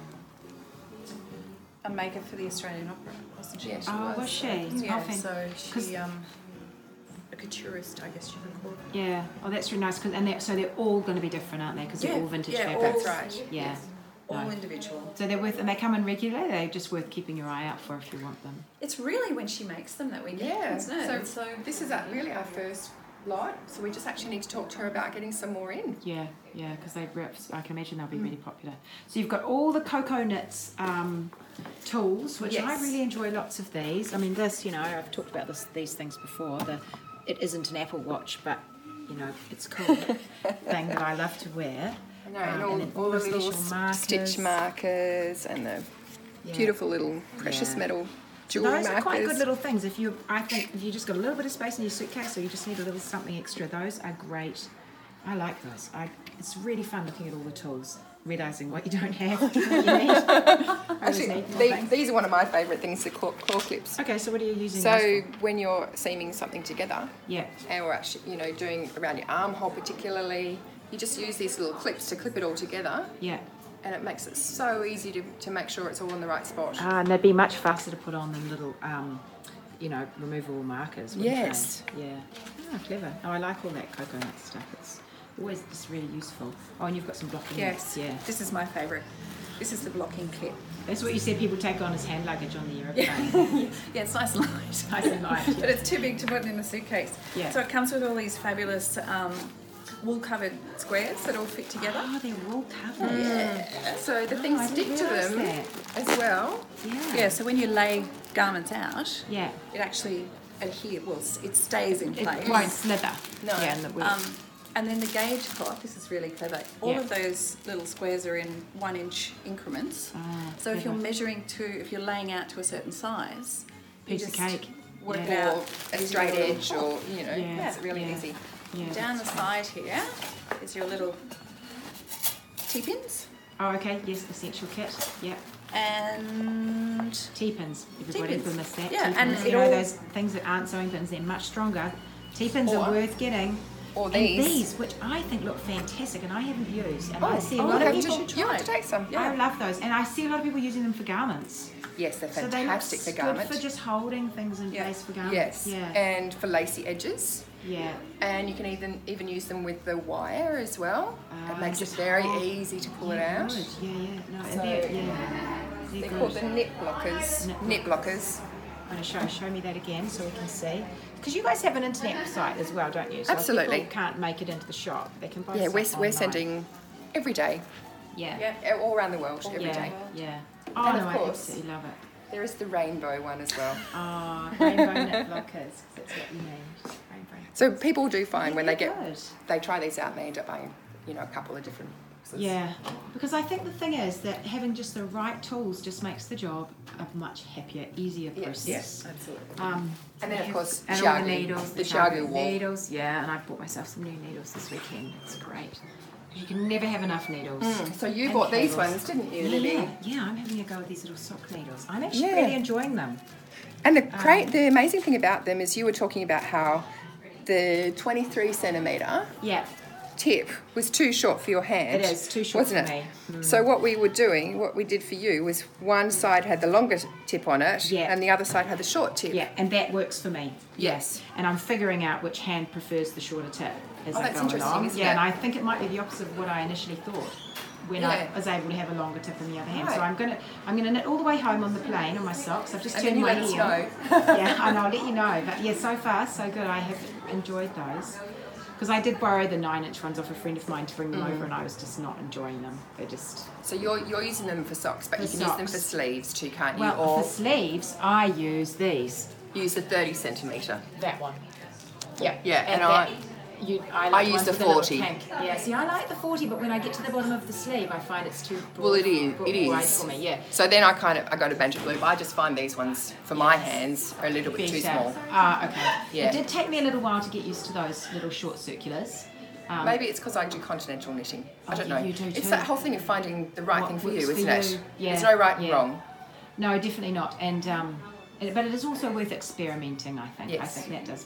a maker for the Australian Opera, wasn't she? Yeah, she Oh, was. was she? Yeah, oh, fan- so 'cause- she um, a couturist, I guess you can call it. Yeah. Oh, that's really nice. 'cause- and they're, so they're all going to be different, aren't they? Because they're all vintage yeah, fabrics. all- That's right. Yeah. All No. individual. So they're worth, and they come in regularly. They're just worth keeping your eye out for if you want them. It's really when she makes them that we get, Yeah. isn't it? So, so this is uh, really our first lot, so we just actually need to talk to her about getting some more in. Yeah, yeah, because they reps. I can imagine they'll be really popular. So you've got all the Cocoknits um, tools, which I really enjoy. Lots of these. I mean, this, you know, I've talked about this these things before. The it isn't an Apple Watch, but you know, it's a cool thing that I love to wear. Know, Um, and all, and all the little markers. stitch markers and the Yeah. beautiful little precious Yeah. metal jewelry Those markers. are quite good little things. If you, I think, if you just got a little bit of space in your suitcase, or you just need a little something extra, those are great. I like those. I, it's really fun looking at all the tools, realizing what you don't have, what you need. Actually, these are one of my favourite things, the claw, claw clips. Okay, so what are you using? So when you're seaming something together, yeah, and we're actually, you know, doing around your armhole particularly, you just use these little clips to clip it all together, yeah. and it makes it so easy to, to make sure it's all in the right spot. Ah, and they'd be much faster to put on than little, um, you know, removable markers. Yes. they? Yeah. Ah, clever. Oh, I like all that coconut stuff. It's always just really useful. Oh, and you've got some blocking. yes, Yeah. this is my favourite. This is the blocking kit. That's what you said people take on as hand luggage on the aeroplane. Yeah, it's nice and light. Nice and light, but it's too big to put in a suitcase. Yeah. So it comes with all these fabulous um, wool covered squares that all fit together. Oh, they're wool covered. Yeah. So the Oh, things I stick to them that. as well. Yeah. Yeah, so when you lay garments out, Yeah. it actually adheres, well, it stays in place. It won't slither. No. Yeah, and the. Um, and then the gauge cloth, this is really clever. All Yeah. of those little squares are in one inch increments. Ah, so if you're measuring to, if you're laying out to a certain size, you Piece of just cake. Work Yeah. it out. A straight edge, or you know, Yeah. it's really Yeah. easy. yeah. Down the side here is your little T-pins Oh, okay. Yes, essential kit. Yep. and T-pins. Everybody T-pins. can miss that. Yeah, T-pins. and you know all- those things that aren't sewing pins. They're much stronger. T-pins are worth getting. Or And these. these, which I think look fantastic, and I haven't used. And I Oh, see a oh, lot of to- people. you have to take some. I love those, and I see a lot of people using them for garments. Yes, they're fantastic So they look for good garment. for just holding things in Yeah. place for garments. Yes, Yeah. and for lacy edges. yeah. And you can even even use them with the wire as well. Ah, it makes it very hold- easy to pull yeah, it out. Good. Yeah, yeah. No, and So- they're, yeah. They're They're called the knit blockers. Knit blockers. I'm going to show show me that again so we can see. Because you guys have an internet site as well, don't you? So if Absolutely. people can't make it into the shop. They can buy Yeah, we're, stuff we're sending every day, Yeah. yeah. all around the world, every day. yeah. Yeah. Oh And no, of I absolutely love it. There is the rainbow one as well. Oh, rainbow knit blockers. 'cause That's what you need. Rainbow. So people do find when they get good. they try these out and they end up buying, you know, a couple of different Yeah, because I think the thing is that having just the right tools just makes the job a much happier, easier process. Yes, absolutely. Um, And then, of course, and all the needles, the ChiaoGoo needles. Yeah, and I bought myself some new needles this weekend. It's great. You can never have enough needles. So you And bought these ones, didn't you, Yeah, Lily? yeah, I'm having a go with these little sock needles. I'm actually Yeah. really enjoying them. And the Um, great, the amazing thing about them is you were talking about how the 23 centimeter Yeah, tip was too short for your hand. It is, too short wasn't for it? me. Mm. So what we were doing, what we did for you was one side had the longer tip on it, Yeah. and the other side had the short tip. yeah, and that works for me. Yes. and I'm figuring out which hand prefers the shorter tip as Oh, I that's go interesting, along. yeah, it? and I think it might be the opposite of what I initially thought when Yeah. I was able to have a longer tip in the other hand. So I'm gonna I'm gonna knit all the way home on the plane on my socks. I've just And turned my heel. know. yeah, and I'll let you know. But yeah, so far so good. I have enjoyed those. Because I did borrow the nine inch ones off a friend of mine to bring them Mm. over and I was just not enjoying them. They're just So you're you're using them for socks, but For you can use them for sleeves too, can't you? well or for sleeves I use these. use the 30 centimeter. That one. Yeah. Yeah, and I- You, I, I like use the with a little 40. tank. Yeah, see, I like the 40, but when I get to the bottom of the sleeve, I find it's too broad. Well, it is. broad It wide for me. Yeah. So then I kind of I go to Banjo Blue, but I just find these ones for my hands are a little bit too small. Ah, okay. Yeah. It did take me a little while to get used to those little short circulars. Um, Maybe it's because I do continental knitting. I Oh, don't you- know. you do too. it's that whole thing of finding the right What thing for you, for isn't it? you. Yeah, There's no right and wrong. No, definitely not. And um, but it is also worth experimenting. I think. Yes. I think that does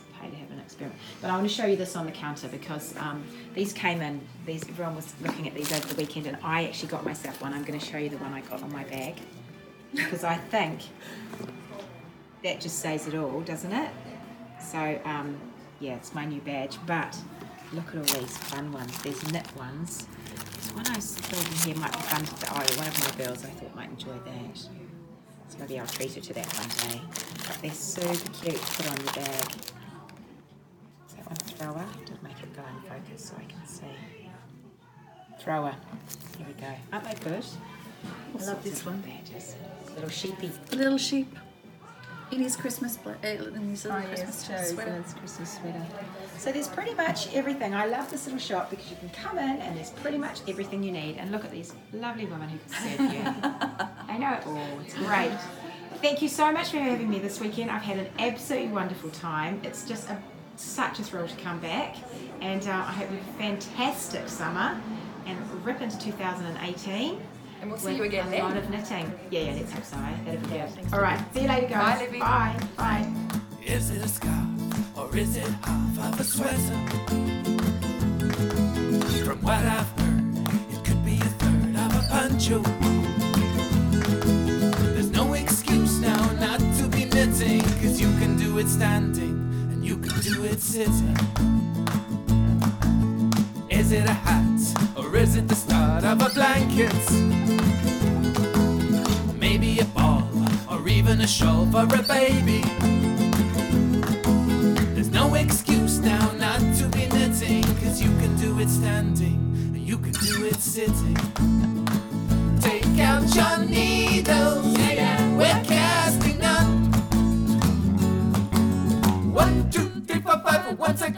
experiment. But I want to show you this on the counter because um, these came in. These everyone was looking at these over the weekend, and I actually got myself one. I'm going to show you the one I got on my bag because I think that just says it all, doesn't it? So um, yeah, it's my new badge. But look at all these fun ones. There's knit ones. There's one I was thinking here might be fun for oh, one of my girls I thought might enjoy that. So maybe I'll treat her to that one day. But they're super cute to put on your bag. Is thrower? Just make it go in focus so I can see. Thrower. Here we go. Aren't they good? I love this one. Badges. Little sheepy. Little sheep. In his Christmas, bla- uh, in his little Oh, Christmas yes, sweater. Christmas sweater. So there's pretty much everything. I love this little shop because you can come in and there's pretty much everything you need. And look at these lovely women who can serve you. I know it all. It's great. Thank you so much for having me this weekend. I've had an absolutely wonderful time. It's just a, such a thrill to come back. And uh, I hope you have a fantastic summer and rip into 2018. And we'll see with you again a then. lot of knitting. Yeah, yeah, let's hope so. eh? That'd be good. All right, see you later, guys. Bye, Libby. Bye. Bye. Is it a scarf or is it half of a sweater? From what I've heard, it could be a third of a poncho. There's no excuse now not to be knitting, cause you can do it standing and you can do it sitting. Is it a hat or is it the start of a blanket? Maybe a ball or even a shawl for a baby. There's no excuse now not to be knitting, cause you can do it standing and you can do it sitting. Take out your needles, we're casting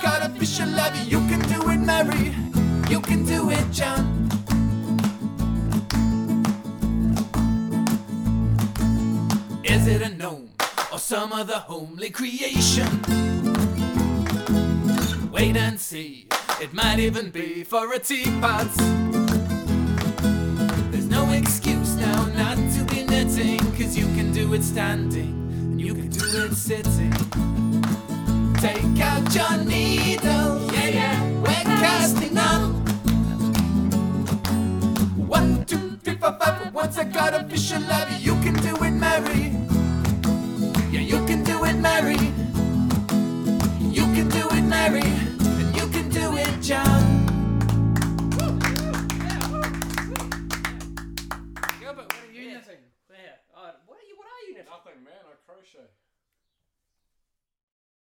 I got love you, you can do it, Mary. You can do it, John. Is it a gnome or some other homely creation? Wait and see, it might even be for a teapot. There's no excuse now not to be knitting, cause you can do it standing and you can do it sitting. Take out your needle, yeah, yeah, we're casting on. One, two, three, four, five. Once I got official love you, you can do it, Mary. Yeah, you can do it, Mary. You can do it, Mary. And you can do it, John.